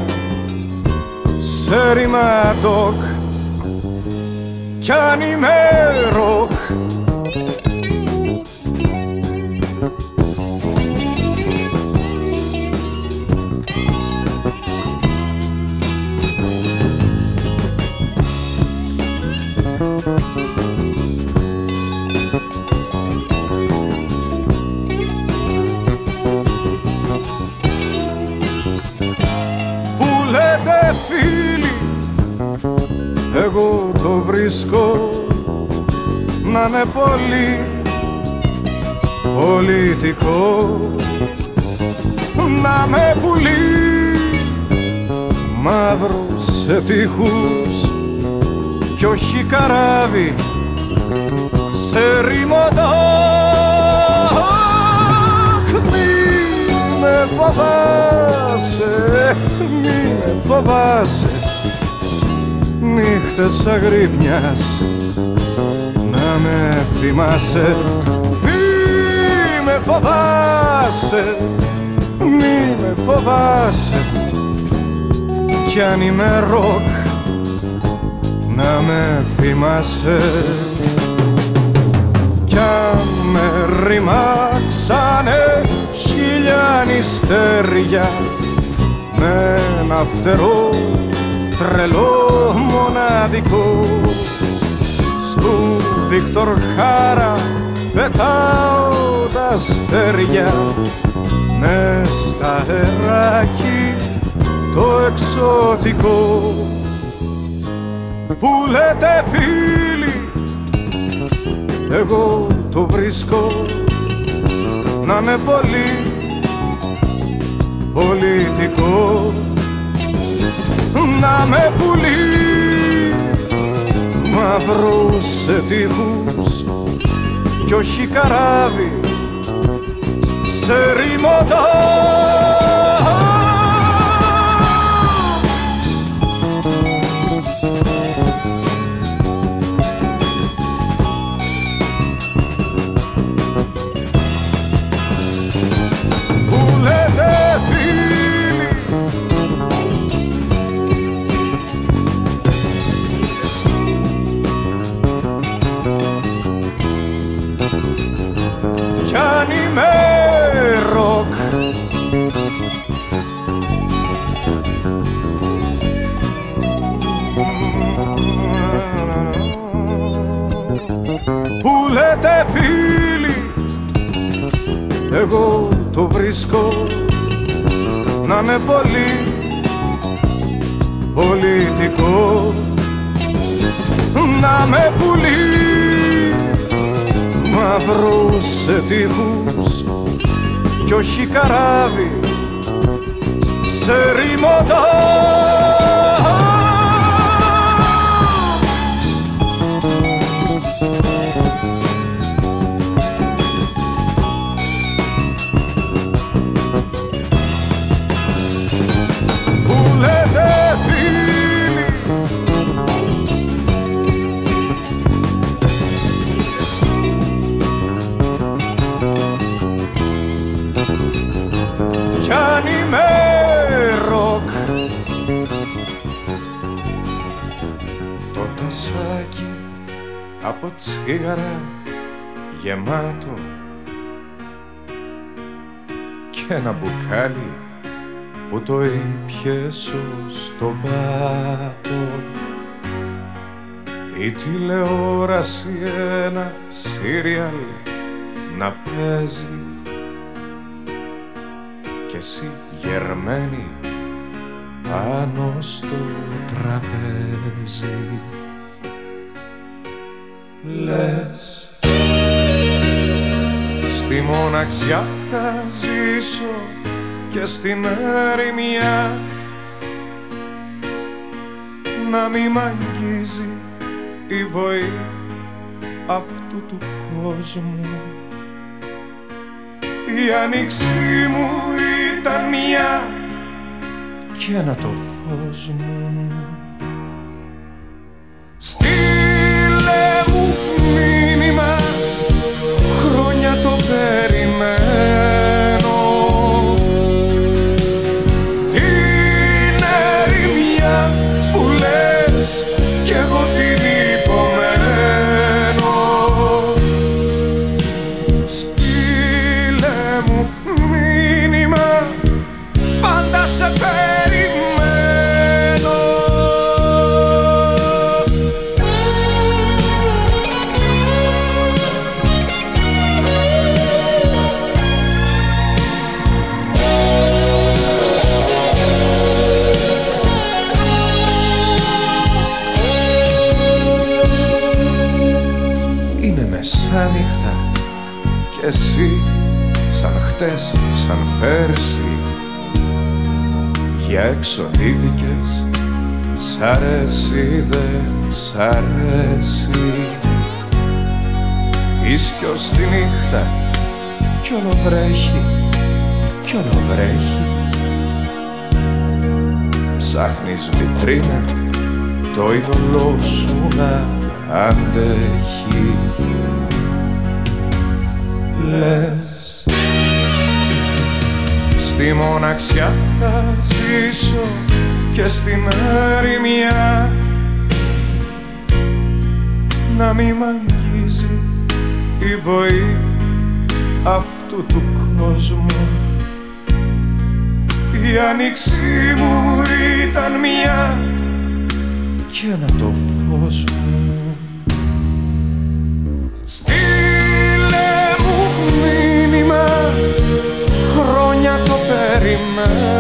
σε ρηματοκ κι αν είμαι ροκ να είναι πολύ πολιτικό να με πουλί μαύρος σε τείχους κι όχι καράβι σε ρημοντό μη με φοβάσαι, μη με φοβάσαι νύχτες αγρύπνιας. να με θυμάσαι μη με φοβάσαι, μη με φοβάσαι. Κι αν είμαι ροκ να με θυμάσαι. Κι αν με ρημάξανε χίλια νηστέρια με ένα φτερό τρελό μοναδικό. στου Βίκτορ Χάρα πετάω τα αστέρια. Μες στα αεράκι το εξωτικό. Που λέτε φίλοι εγώ το βρίσκω. Να είναι πολύ πολιτικό. Να με πουλί μαύρο σε τείχους κι όχι καράβι σε ρημωτά αν είμαι ροκ. Που λέτε φίλοι εγώ το βρίσκω να είναι πολύ πολιτικό. Να με πουλί μαύρο σε τείχους κι όχι καράβι σε ρημωτά από τσίγαρα γεμάτο και ένα μπουκάλι που το ήπιες στο πάτο. Η τηλεόραση ένα σύριαλ να παίζει και εσύ γερμένη πάνω στο τραπέζι Λες. Στη μοναξιά θα ζήσω και στην ερημιά να μη μ' αγγίζει η βοή αυτού του κόσμου. Η άνοιξή μου ήταν μια και ένα το φως μου Ψάχνεις βιτρίνα το είδωλό σου να αντέχει. Λες Στη μοναξιά θα ζήσω και στην ερημιά να μη μ' αγγίζει η βοή αυτού του κόσμου. Η άνοιξή μου ήταν μια και ένα το φως μου. Στείλε μου μήνυμα χρόνια το περιμένω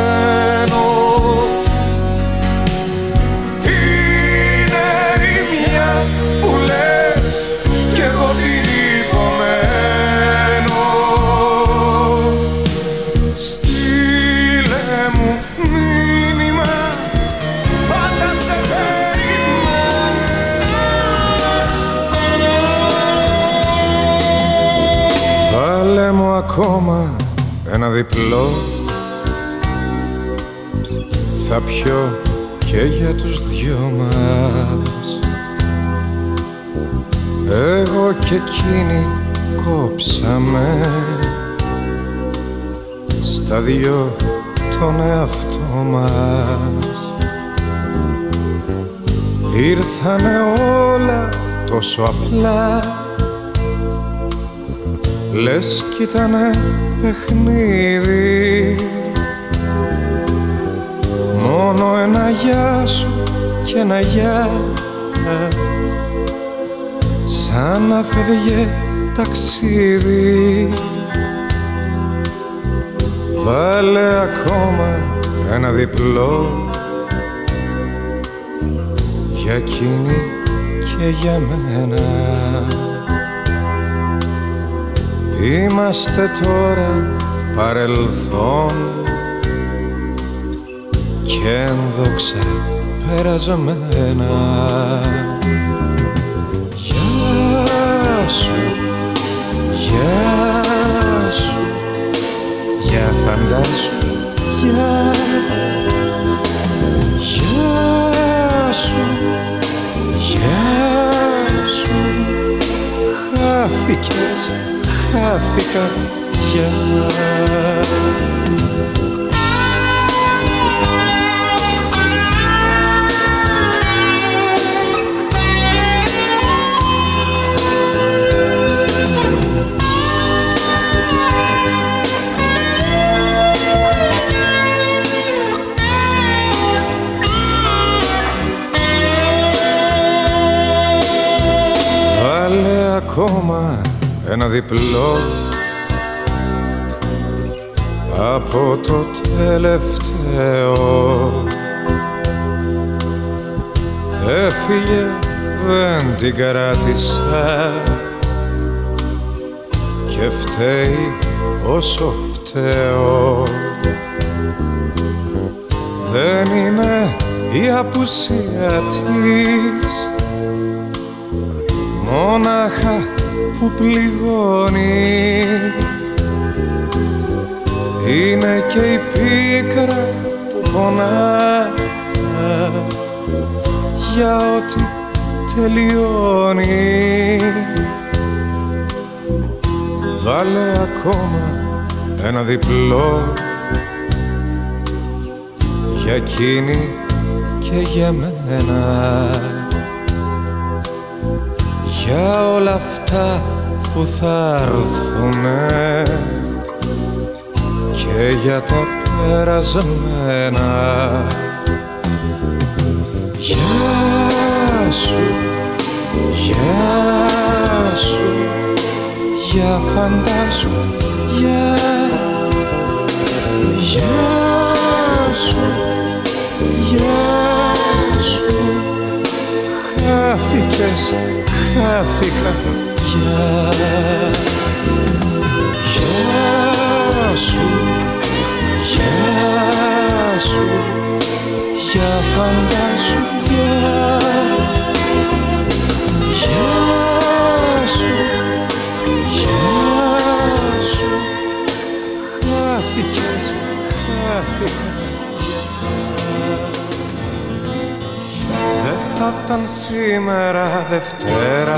Θα πιω και για τους δυο μας. Εγώ και εκείνη κόψαμε Στα δυο τον εαυτό μας. Ήρθανε όλα τόσο απλά. Λες κι ήτανε παιχνίδι ένα γεια σου και ένα γεια. Σαν να φεύγε ταξίδι. Βάλε ακόμα ένα διπλό. Για εκείνη και για μένα. Είμαστε τώρα παρελθόν και ένδοξα περασμένα. Γεια σου, γεια σου, για φαντάσου, γεια, γεια σου, γεια σου, χάθηκες χάθηκα για ακόμα ένα διπλό. Από το τελευταίο. Έφυγε δεν την κράτησα. Και φταίει όσο φταίω. Δεν είναι η απουσία της μόναχα που πληγώνει. Είναι και η πίκρα που πονά για ό,τι τελειώνει. Βάλε ακόμα ένα διπλό για εκείνη και για μένα για όλα αυτά που θα έρθουνε και για τα περασμένα. Γεια σου, γεια σου, για φαντάσου, γεια, γεια σου, γεια σου Χάθηκες, χάθηκα, γεια, γεια σου, γεια σου, για φαντάσου, γεια, γεια θα ήταν σήμερα Δευτέρα.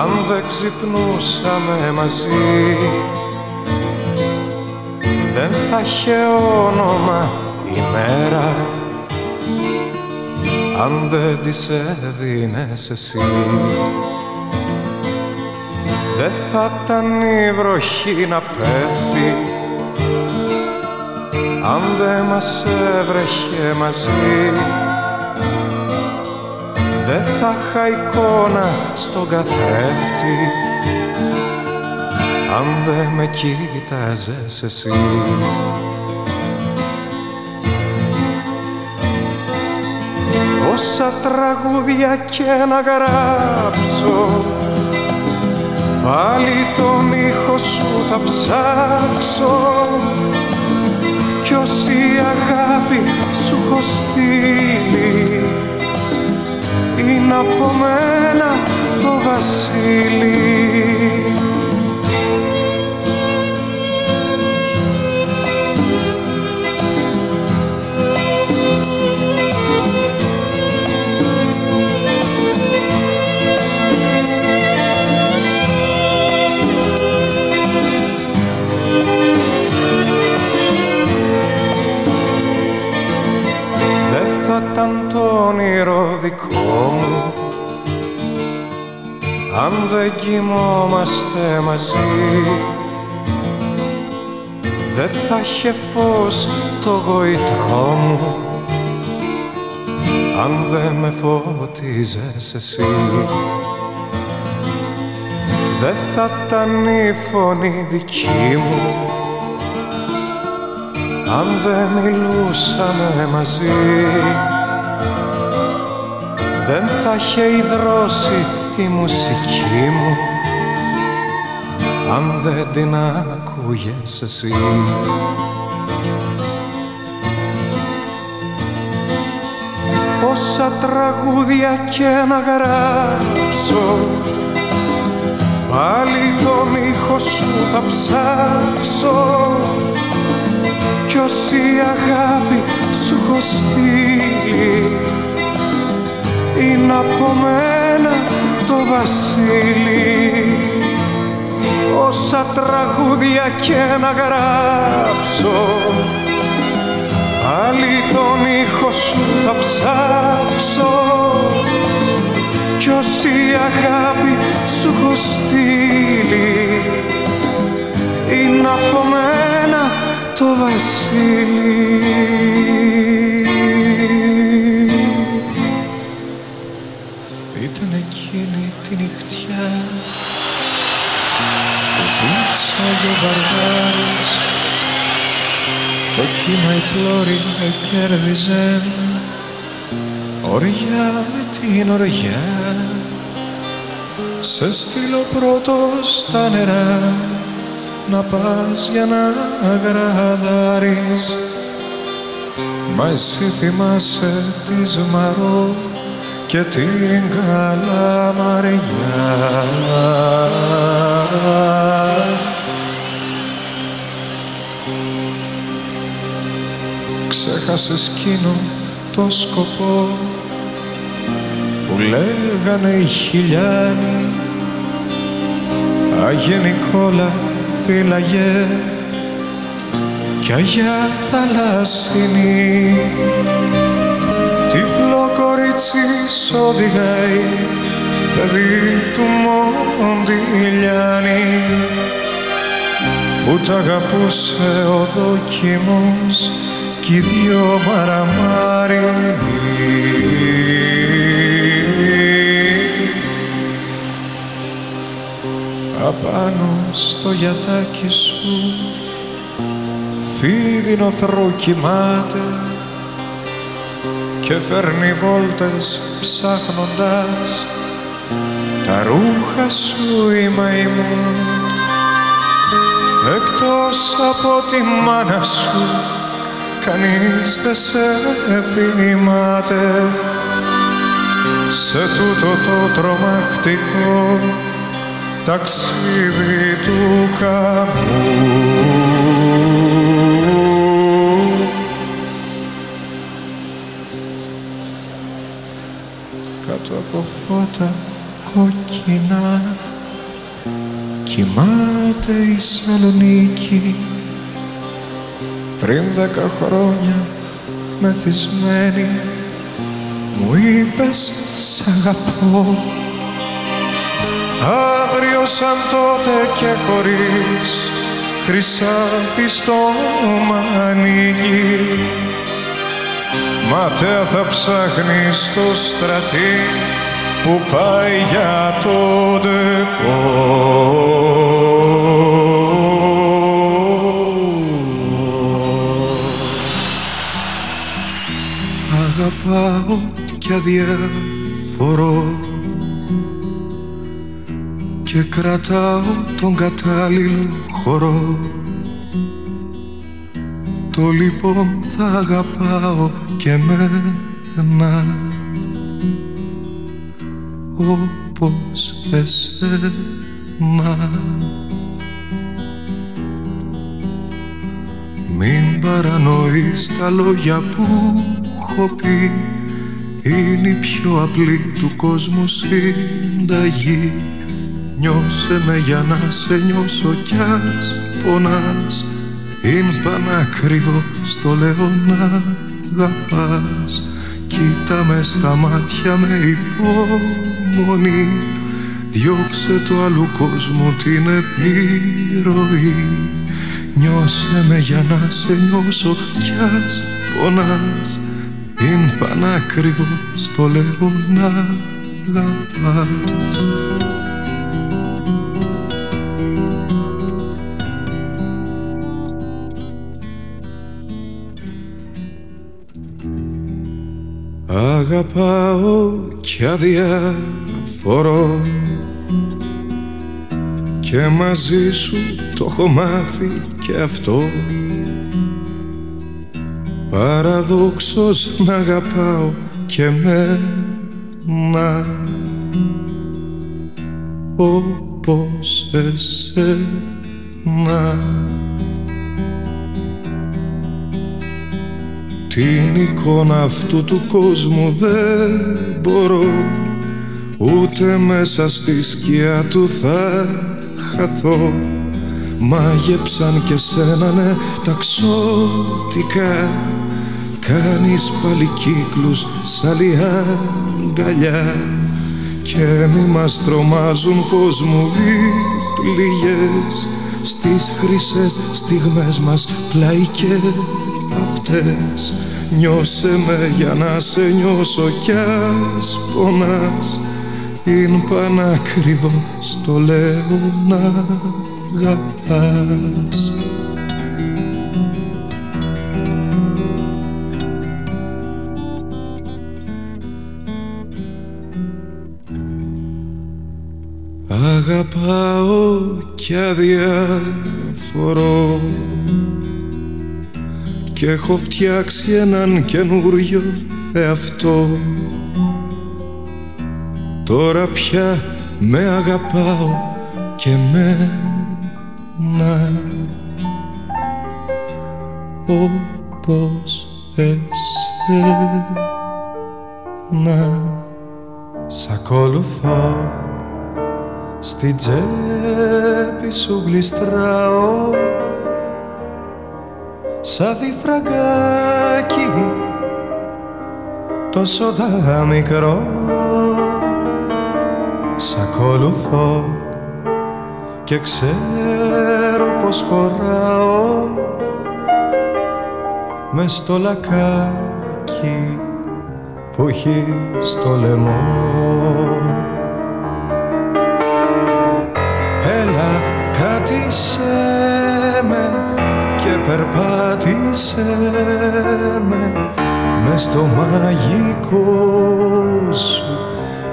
Αν δεν ξυπνούσαμε μαζί δεν θα είχε όνομα η μέρα. Αν δεν της έδινες εσύ δεν θα ήταν η βροχή να πέφτει αν δεν μας έβρεχε μαζί δεν θα είχα εικόνα στον καθρέφτη. Αν δεν με κοίταζες εσύ. Όσα τραγούδια και να γράψω Πάλι τον ήχο σου θα ψάξω Κι όση αγάπη σου έχω στείλει; Είναι από μένα το βασίλειο Δεν θα ήταν το όνειρο δικό μου. Αν δεν κοιμόμαστε μαζί. Δεν θα είχε φως το γοητρό μου. Αν δεν με φώτιζες εσύ. Δεν θα ήταν η φωνή δική μου αν δεν μιλούσαμε μαζί δεν θα είχε ιδρώσει η μουσική μου. Αν δεν την άκουγες εσύ. Όσα τραγούδια και να γράψω πάλι τον ήχο σου θα ψάξω κι όση αγάπη σου έχω στείλει είναι από μένα το βασίλειο όσα τραγούδια και να γράψω πάλι τον ήχο σου θα ψάξω. Κι όση αγάπη σου έχω στείλει είναι από μένα το βασίλειο ήταν εκείνη τη νυχτιά που φύσαγε για βαρβάρης το κύμα η πλώρη με κέρδιζε. Οριά με την οριά. Σε στείλω πρώτος στα νερά. Να πας για να αγραδάρεις. Μα εσύ θυμάσαι τη Ζμαρό και την Καλαμαριά. Ξέχασες εκείνο το σκοπό που λέγανε οι χιλιάνοι. Αγία Νικόλα φύλαγες κι Αγιά θαλάσσινη. Τυφλό κορίτσι σ' οδηγάει παιδί του Μοντιλιάνη που τ' αγαπούσε ο δόκιμος κι οι δυο μαραμάρινοι. Απάνω στο γιατάκι σου φίδινο θρό κοιμάται και φέρνει βόλτες ψάχνοντας τα ρούχα σου η μαϊμού εκτός από τη μάνα σου κανείς δεν σε θυμάται σε τούτο το τρομακτικό ταξίδι του χαμού. Κάτω από φώτα κόκκινα. Κοιμάται η Σαλονίκη πριν δέκα χρόνια μεθυσμένη μου είπες σ' αγαπώ Αύριο σαν τότε και χωρίς χρυσάφι στο μανίκι Ματέα θα ψάχνει στο στρατή που πάει για το ντεκό. Αγαπάω κι αδιαφορώ και κρατάω τον κατάλληλο χώρο το λοιπόν θα αγαπάω και μένα όπως εσένα. Μην παρανοείς τα λόγια που έχω πει. Είναι η πιο απλή του κόσμου συνταγή. Νιώσε με για να σε νιώσω κι ας πονάς Είναι πανάκριβο στο λέω να αγαπάς Κοίτα με στα μάτια με υπομονή. Διώξε το άλλου κόσμου την επιρροή. Νιώσε με για να σε νιώσω κι ας πονάς. Είναι πανάκριβο στο λέω να αγαπάς Αγαπάω κι αδιαφορώ και μαζί σου το έχω μάθει και αυτό. Παραδόξως να αγαπάω και μένα όπως εσένα Την εικόνα αυτού του κόσμου δεν μπορώ Ούτε μέσα στη σκιά του θα χαθώ. Μάγεψαν και σένα ναι ταξότικα Κάνεις πάλι κύκλους σ' άλλη αγκαλιά. Και μη μας τρομάζουν φως μου οι πληγές Στις χρυσές στιγμές μας πλάι και αυτές. Νιώσε με για να σε νιώσω κι ας πονάς. Είναι πανάκριβος στο λέω να αγαπάς. Αγαπάω κι αδιαφορώ και έχω φτιάξει έναν καινούριο εαυτό. Τώρα πια με αγαπάω και μένα όπως εσένα. Σ' ακολουθώ. Στην τσέπη σου γλιστράω σαν διφραγκάκι τόσο δα μικρό Σ' ακολουθώ και ξέρω πως χωράω μες στο λακάκι που έχει στο λαιμό. Έλα κράτησέ με και περπάτησέ με με στο μαγικό σου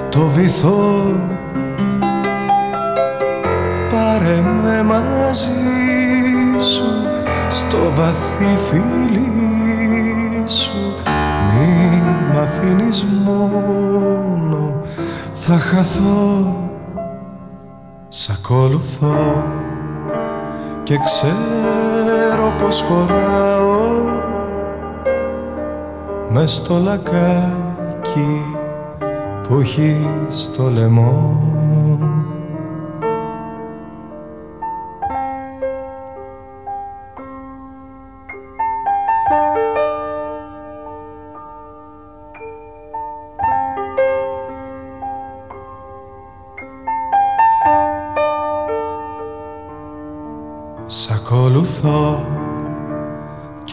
το βυθό. Πάρε με μαζί σου στο βαθύ φίλι σου. Μη μ' αφήνεις μόνο θα χαθώ. Σ' ακολουθώ και ξέρω πως χωράω μες στο λακάκι που έχει στο λαιμό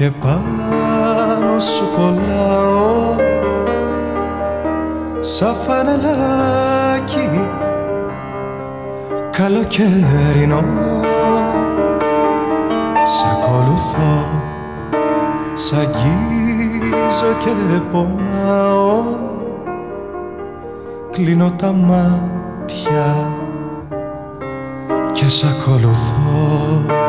και πάνω σου κολλάω σαν φανελάκι. Καλοκαιρινό Σ' ακολουθώ, σ' αγγίζω και πονάω. Κλείνω τα μάτια και σ' ακολουθώ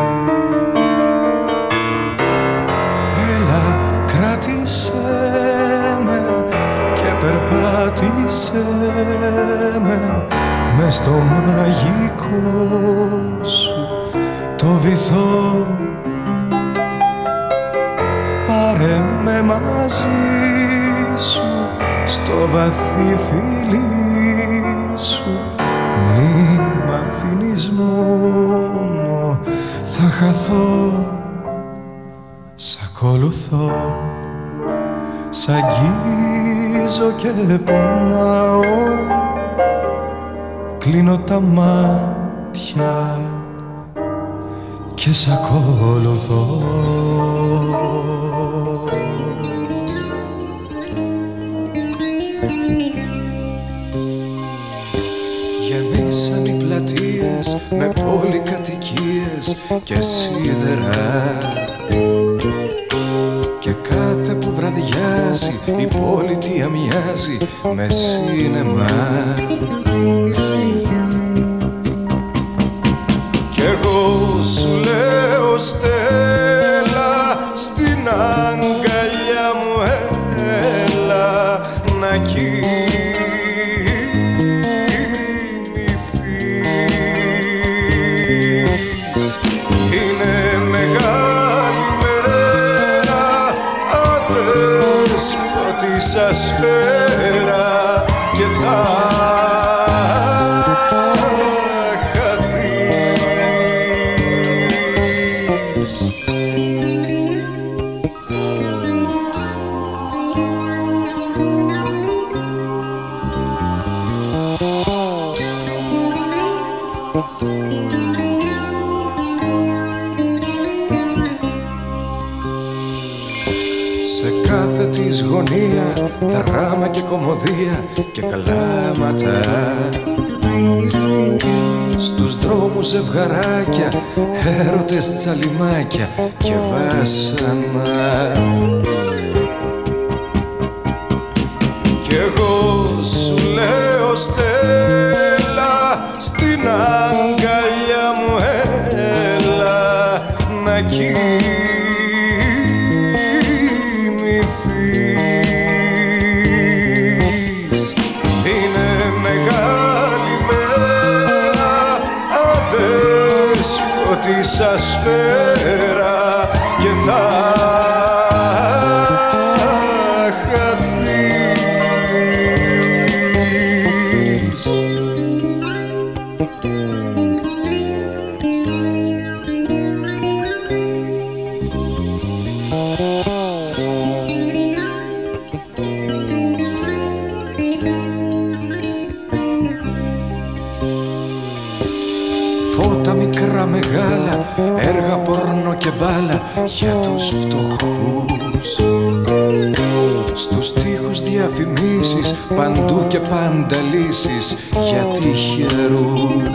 περπάτησέ με με στο μαγικό σου το βυθό. Πάρε με μαζί σου στο βαθύ φίλι σου. Μη μ' αφήνεις μόνο θα χαθώ. Σ' ακολουθώ Σ' αγγίζω και πονάω. Κλείνω τα μάτια και σ' ακολουθώ Γεμίσαν οι πλατείες με πολυκατοικίες και σίδερα βραδιάζει η πολιτεία μοιάζει με σίνεμα Κι εγώ σου λέω κομμωδία και καλάματα. Στους δρόμους ζευγαράκια Έρωτες τσαλιμάκια και βάσανα. Κι εγώ σου λέω στέλα just για τους φτωχούς. Στους τοίχους διαφημίσεις, παντού και πάντα λύσεις. Για τυχερούς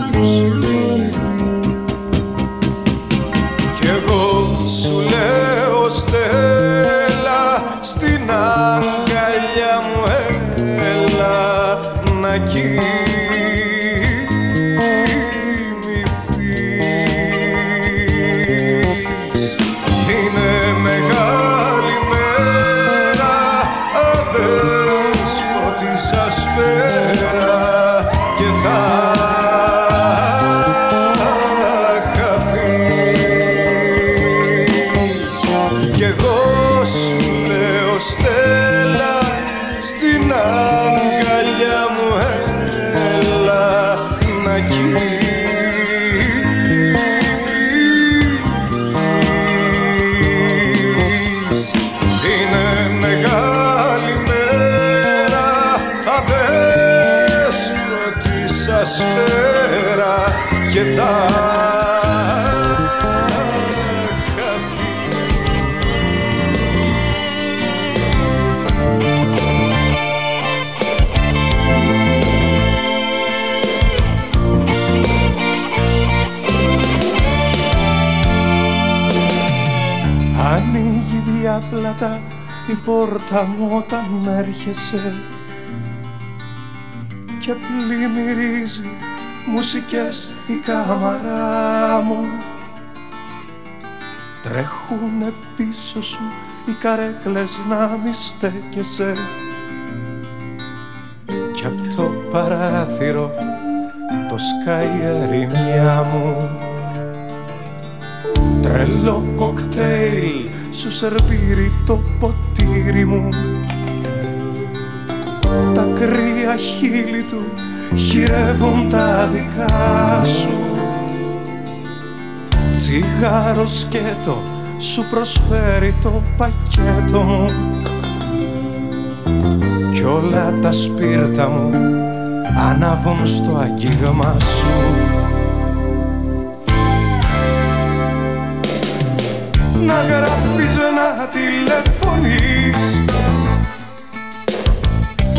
Ανοίγει διάπλατα η πόρτα μου όταν έρχεσαι και πλημμυρίζει μουσικές η κάμαρά μου. Τρέχουνε πίσω σου οι καρέκλες να μη στέκεσαι. Κι απ' το παράθυρο το σκάει η ερημιά μου. Τρελό κοκτέιλ σου σερβίρει το ποτήρι μου. Τα κρύα χείλη του γυρεύουν τα δικά σου. Τσιγάρος σκέτο σου προσφέρει το πακέτο μου. Κι όλα τα σπίρτα μου ανάβουν στο αγγίγμα σου. Να γράφεις να τηλεφωνείς.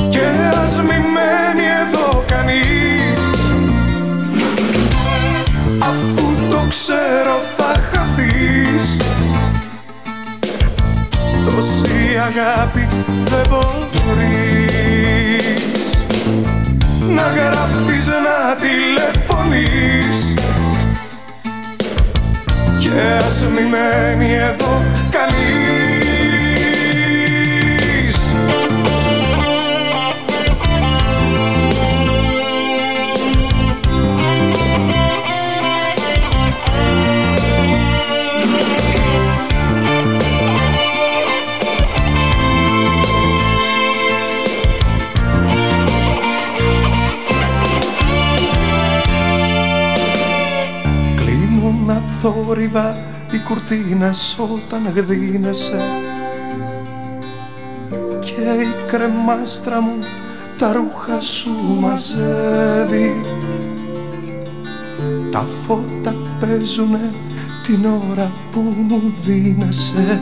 Και ας μη μένει εδώ ξέρω θα χαθείς. Τόση αγάπη δεν μπορείς. Να γράφεις να τηλεφωνείς. Και ας μη μένει εδώ κανείς Κλείνουν αθόρυβα οι κουρτίνες όταν γδίνεσαι και η κρεμάστρα μου τα ρούχα σου μαζεύει. Τα φώτα παίζουνε την ώρα που μου δίνεσαι.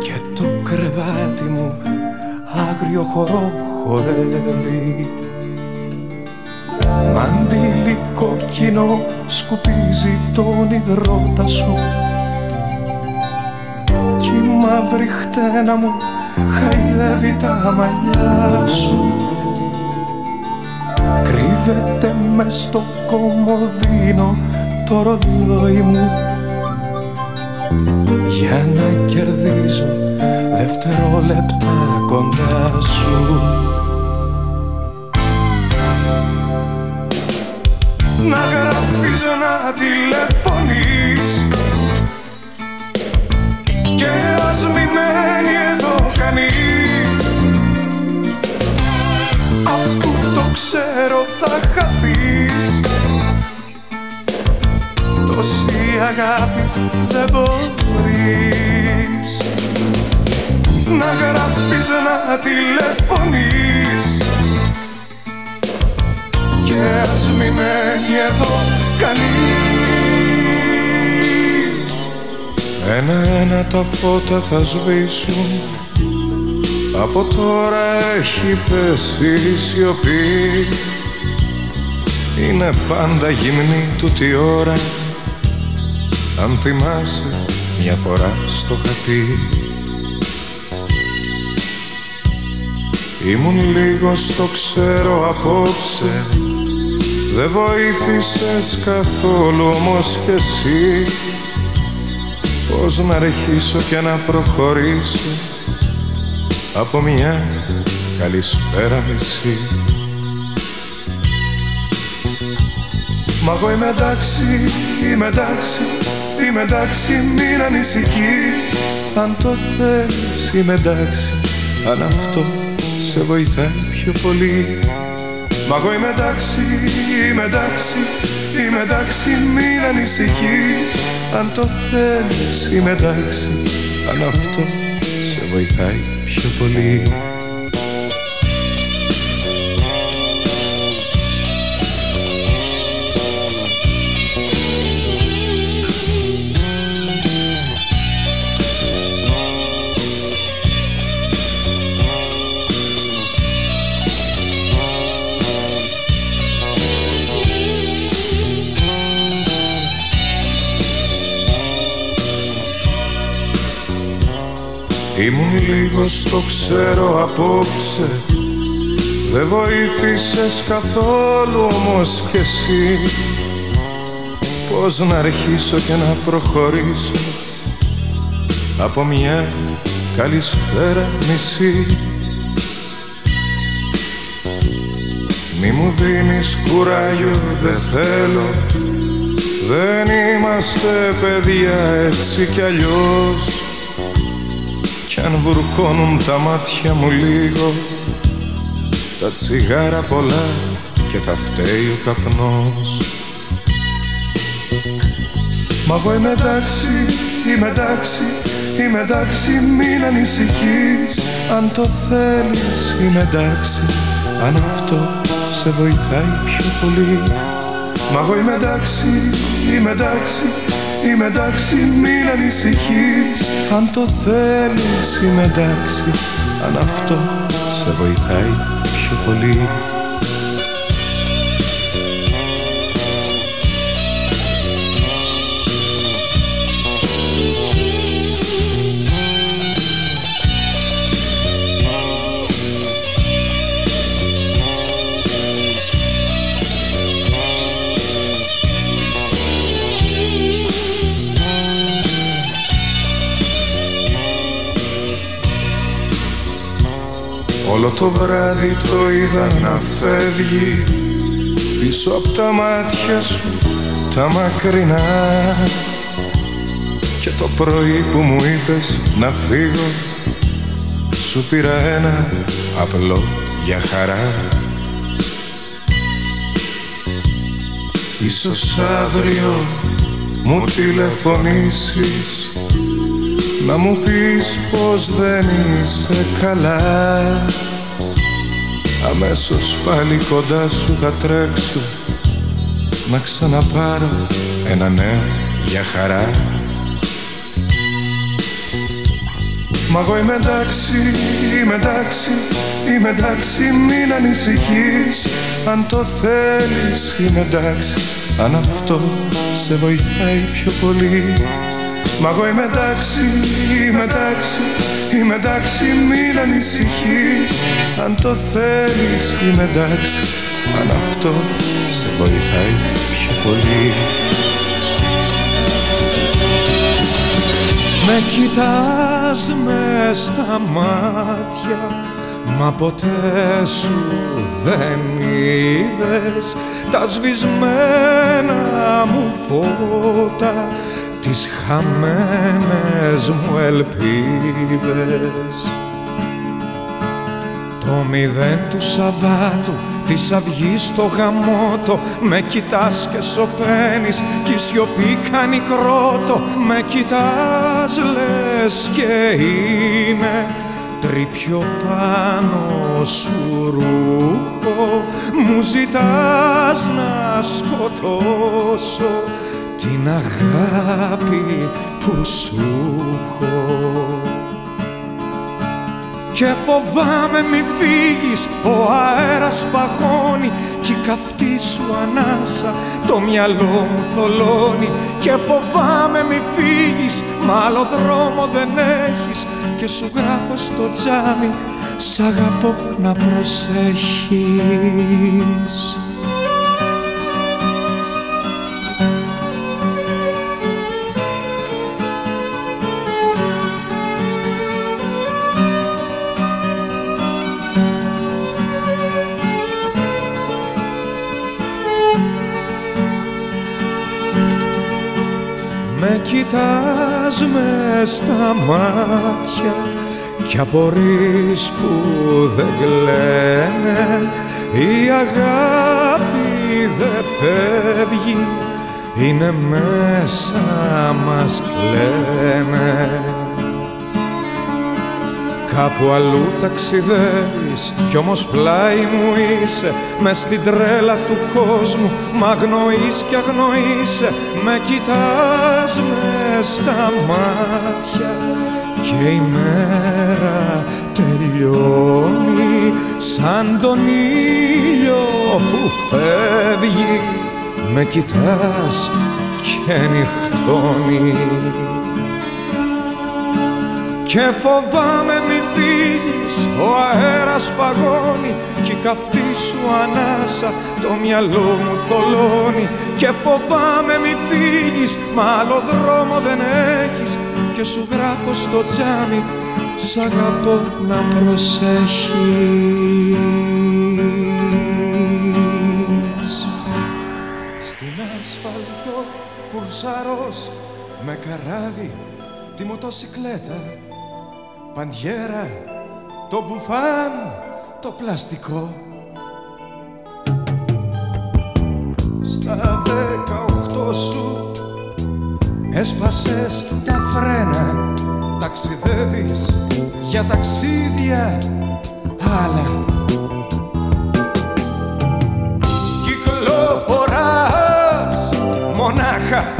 Και το κρεβάτι μου άγριο χορό χορεύει. Μ' Μαντήλι κόκκινο σκουπίζει τον υδρότα σου. Κι η μαύρη χτένα μου χαϊδεύει τα μαλλιά σου. Κρύβεται μες στο κομμωδίνο το ρολόι μου. Για να κερδίζω δευτερόλεπτα κοντά σου Να γράφεις να τηλεφωνείς. Και ας μη μένει εδώ κανείς. Αφού το ξέρω θα χαθείς. Τόση αγάπη δεν μπορείς. Να γράφεις να τηλεφωνείς Και ας μη μένει εδώ κανείς. Ένα-ένα τα φώτα θα σβήσουν. Από τώρα έχει πέσει η σιωπή. Είναι πάντα γυμνή τούτη ώρα. Αν θυμάσαι μια φορά στο χατί Ήμουν λίγο στο ξέρω απόψε Δεν βοήθησες καθόλου όμως κι εσύ. Πώς να αρχίσω και να προχωρήσω από μια καλησπέρα μισή. Μα εγώ είμαι εντάξει, είμαι εντάξει, είμαι εντάξει μην ανησυχείς. Αν το θέλεις είμαι εντάξει, αν αυτό σε βοηθάει πιο πολύ Μα εγώ είμαι εντάξει, είμαι εντάξει, είμαι εντάξει μην ανησυχείς. Αν το θέλεις είμαι εντάξει, αν αυτό σε βοηθάει πιο πολύ Ήμουν λίγος στο ξέρω απόψε. Δεν βοήθησες καθόλου όμως κι εσύ. Πώς να αρχίσω και να προχωρήσω. Από μια καλησπέρα μισή. Μη μου δίνεις κουράγιο δεν θέλω. Δεν είμαστε παιδιά έτσι κι αλλιώς. κι αν βουρκώνουν τα μάτια μου λίγο. Τα τσιγάρα πολλά και θα φταίει ο καπνός. Μα εγώ είμαι εντάξει, είμαι εντάξει, είμαι εντάξει Μην ανησυχείς, αν το θέλεις είμαι εντάξει. Αν αυτό σε βοηθάει πιο πολύ. Μα εγώ είμαι εντάξει, είμαι εντάξει Είμαι εντάξει μην ανησυχείς. Αν το θέλεις είμαι εντάξει. Αν αυτό σε βοηθάει πιο πολύ Όλο το βράδυ το είδα να φεύγει Πίσω από τα μάτια σου τα μακρινά. Και το πρωί που μου είπες να φύγω Σου πήρα ένα απλό για χαρά. Ίσως αύριο μου τηλεφωνήσεις να μου πεις πως δεν είσαι καλά Αμέσως πάλι κοντά σου θα τρέξω Να ξαναπάρω ένα νέο για χαρά. Μα εγώ είμαι εντάξει, είμαι εντάξει, είμαι εντάξει Μην ανησυχείς. Αν το θέλεις Είμαι εντάξει, αν αυτό σε βοηθάει πιο πολύ Μα εγώ είμαι εντάξει, είμαι εντάξει, είμαι εντάξει Μην ανησυχείς. Αν το θέλεις Είμαι εντάξει, αν αυτό σε βοηθάει πιο πολύ. Με κοιτάς μες στα μάτια Μα ποτέ σου δεν είδες. Τα σβησμένα μου φώτα Τις χαμένες μου ελπίδες. Το μηδέν του Σαββάτου της αυγής στο γαμότο Με κοιτάς και σωπαίνεις κι η σιωπή κάνει κρότο. Με κοιτάς λες και είμαι τρίπιο πάνω σου ρούχο. Μου ζητάς να σκοτώσω την αγάπη που σου έχω. Και φοβάμαι μη φύγεις, ο αέρας παγώνει Κι η καυτή σου ανάσα το μυαλό μου θολώνει. Και φοβάμαι μη φύγεις, μα άλλο δρόμο δεν έχεις. Και σου γράφω στο τζάμι, σ' αγαπώ να προσέχεις κοιτάς με στα μάτια κι απορείς που δεν κλαίνε. Η αγάπη δεν φεύγει είναι μέσα μας λένε Κάπου αλλού ταξιδεύεις κι όμως πλάι μου είσαι μες στην τρέλα του κόσμου μ' αγνοείς κι αγνοείσαι Με κοιτάς μες στα μάτια και η μέρα τελειώνει σαν τον ήλιο που φεύγει Με κοιτάς και νυχτώνεις. Και φοβάμαι μη φύγεις, ο αέρας παγώνει Κι η καυτή σου ανάσα το μυαλό μου θολώνει. Και φοβάμαι μη φύγεις, μα άλλο δρόμο δεν έχεις. Και σου γράφω στο τζάμι, σ' αγαπώ να προσέχεις Στην ασφαλτό κουρσαρός με καράβι τη μοτοσικλέτα παντιέρα, το μπουφάν, το πλαστικό. Στα δεκαοχτώ σου έσπασες τα φρένα. Ταξιδεύεις για ταξίδια άλλα. Κυκλοφοράς μονάχα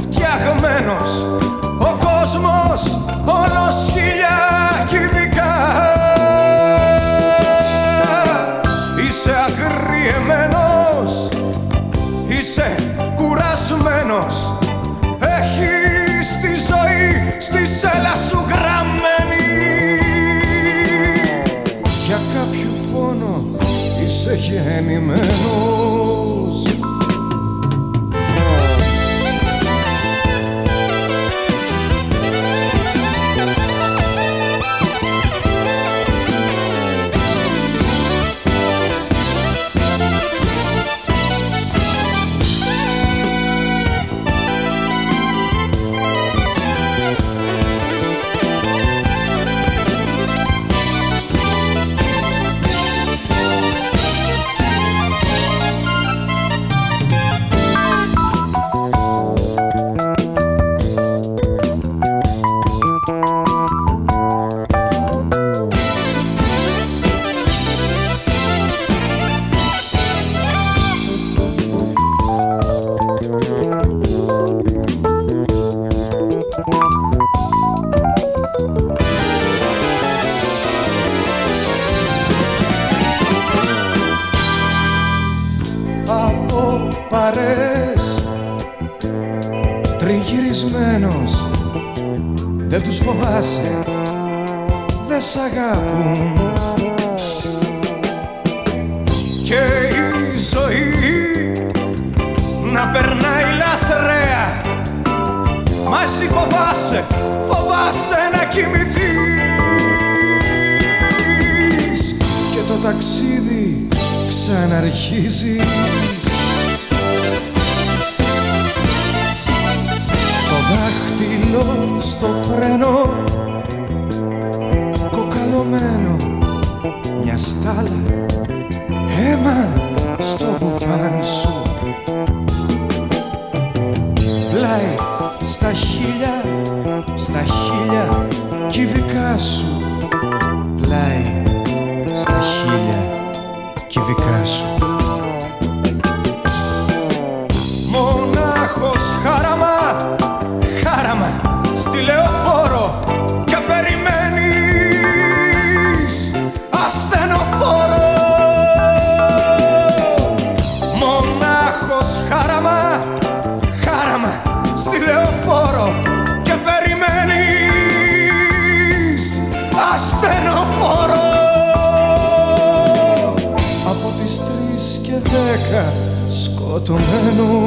φτιαγμένος. ο κόσμος όλος χιλιά κυβικά. Είσαι αγριεμένος, είσαι κουρασμένος. Έχεις τη ζωή στη σέλα σου γραμμένη. Για κάποιο φόνο είσαι γεννημένος δεν τους φοβάσαι δεν σ' αγάπουν και η ζωή να περνάει λαθρέα. Μα εσύ φοβάσαι, φοβάσαι να κοιμηθείς. Και το ταξίδι ξαναρχίζεις στο φρένο Κοκαλωμένο μια στάλα. Αίμα στο μπουφάν σου. Πλάι στα χίλια, στα χίλια κυβικά σου σκοτωμένος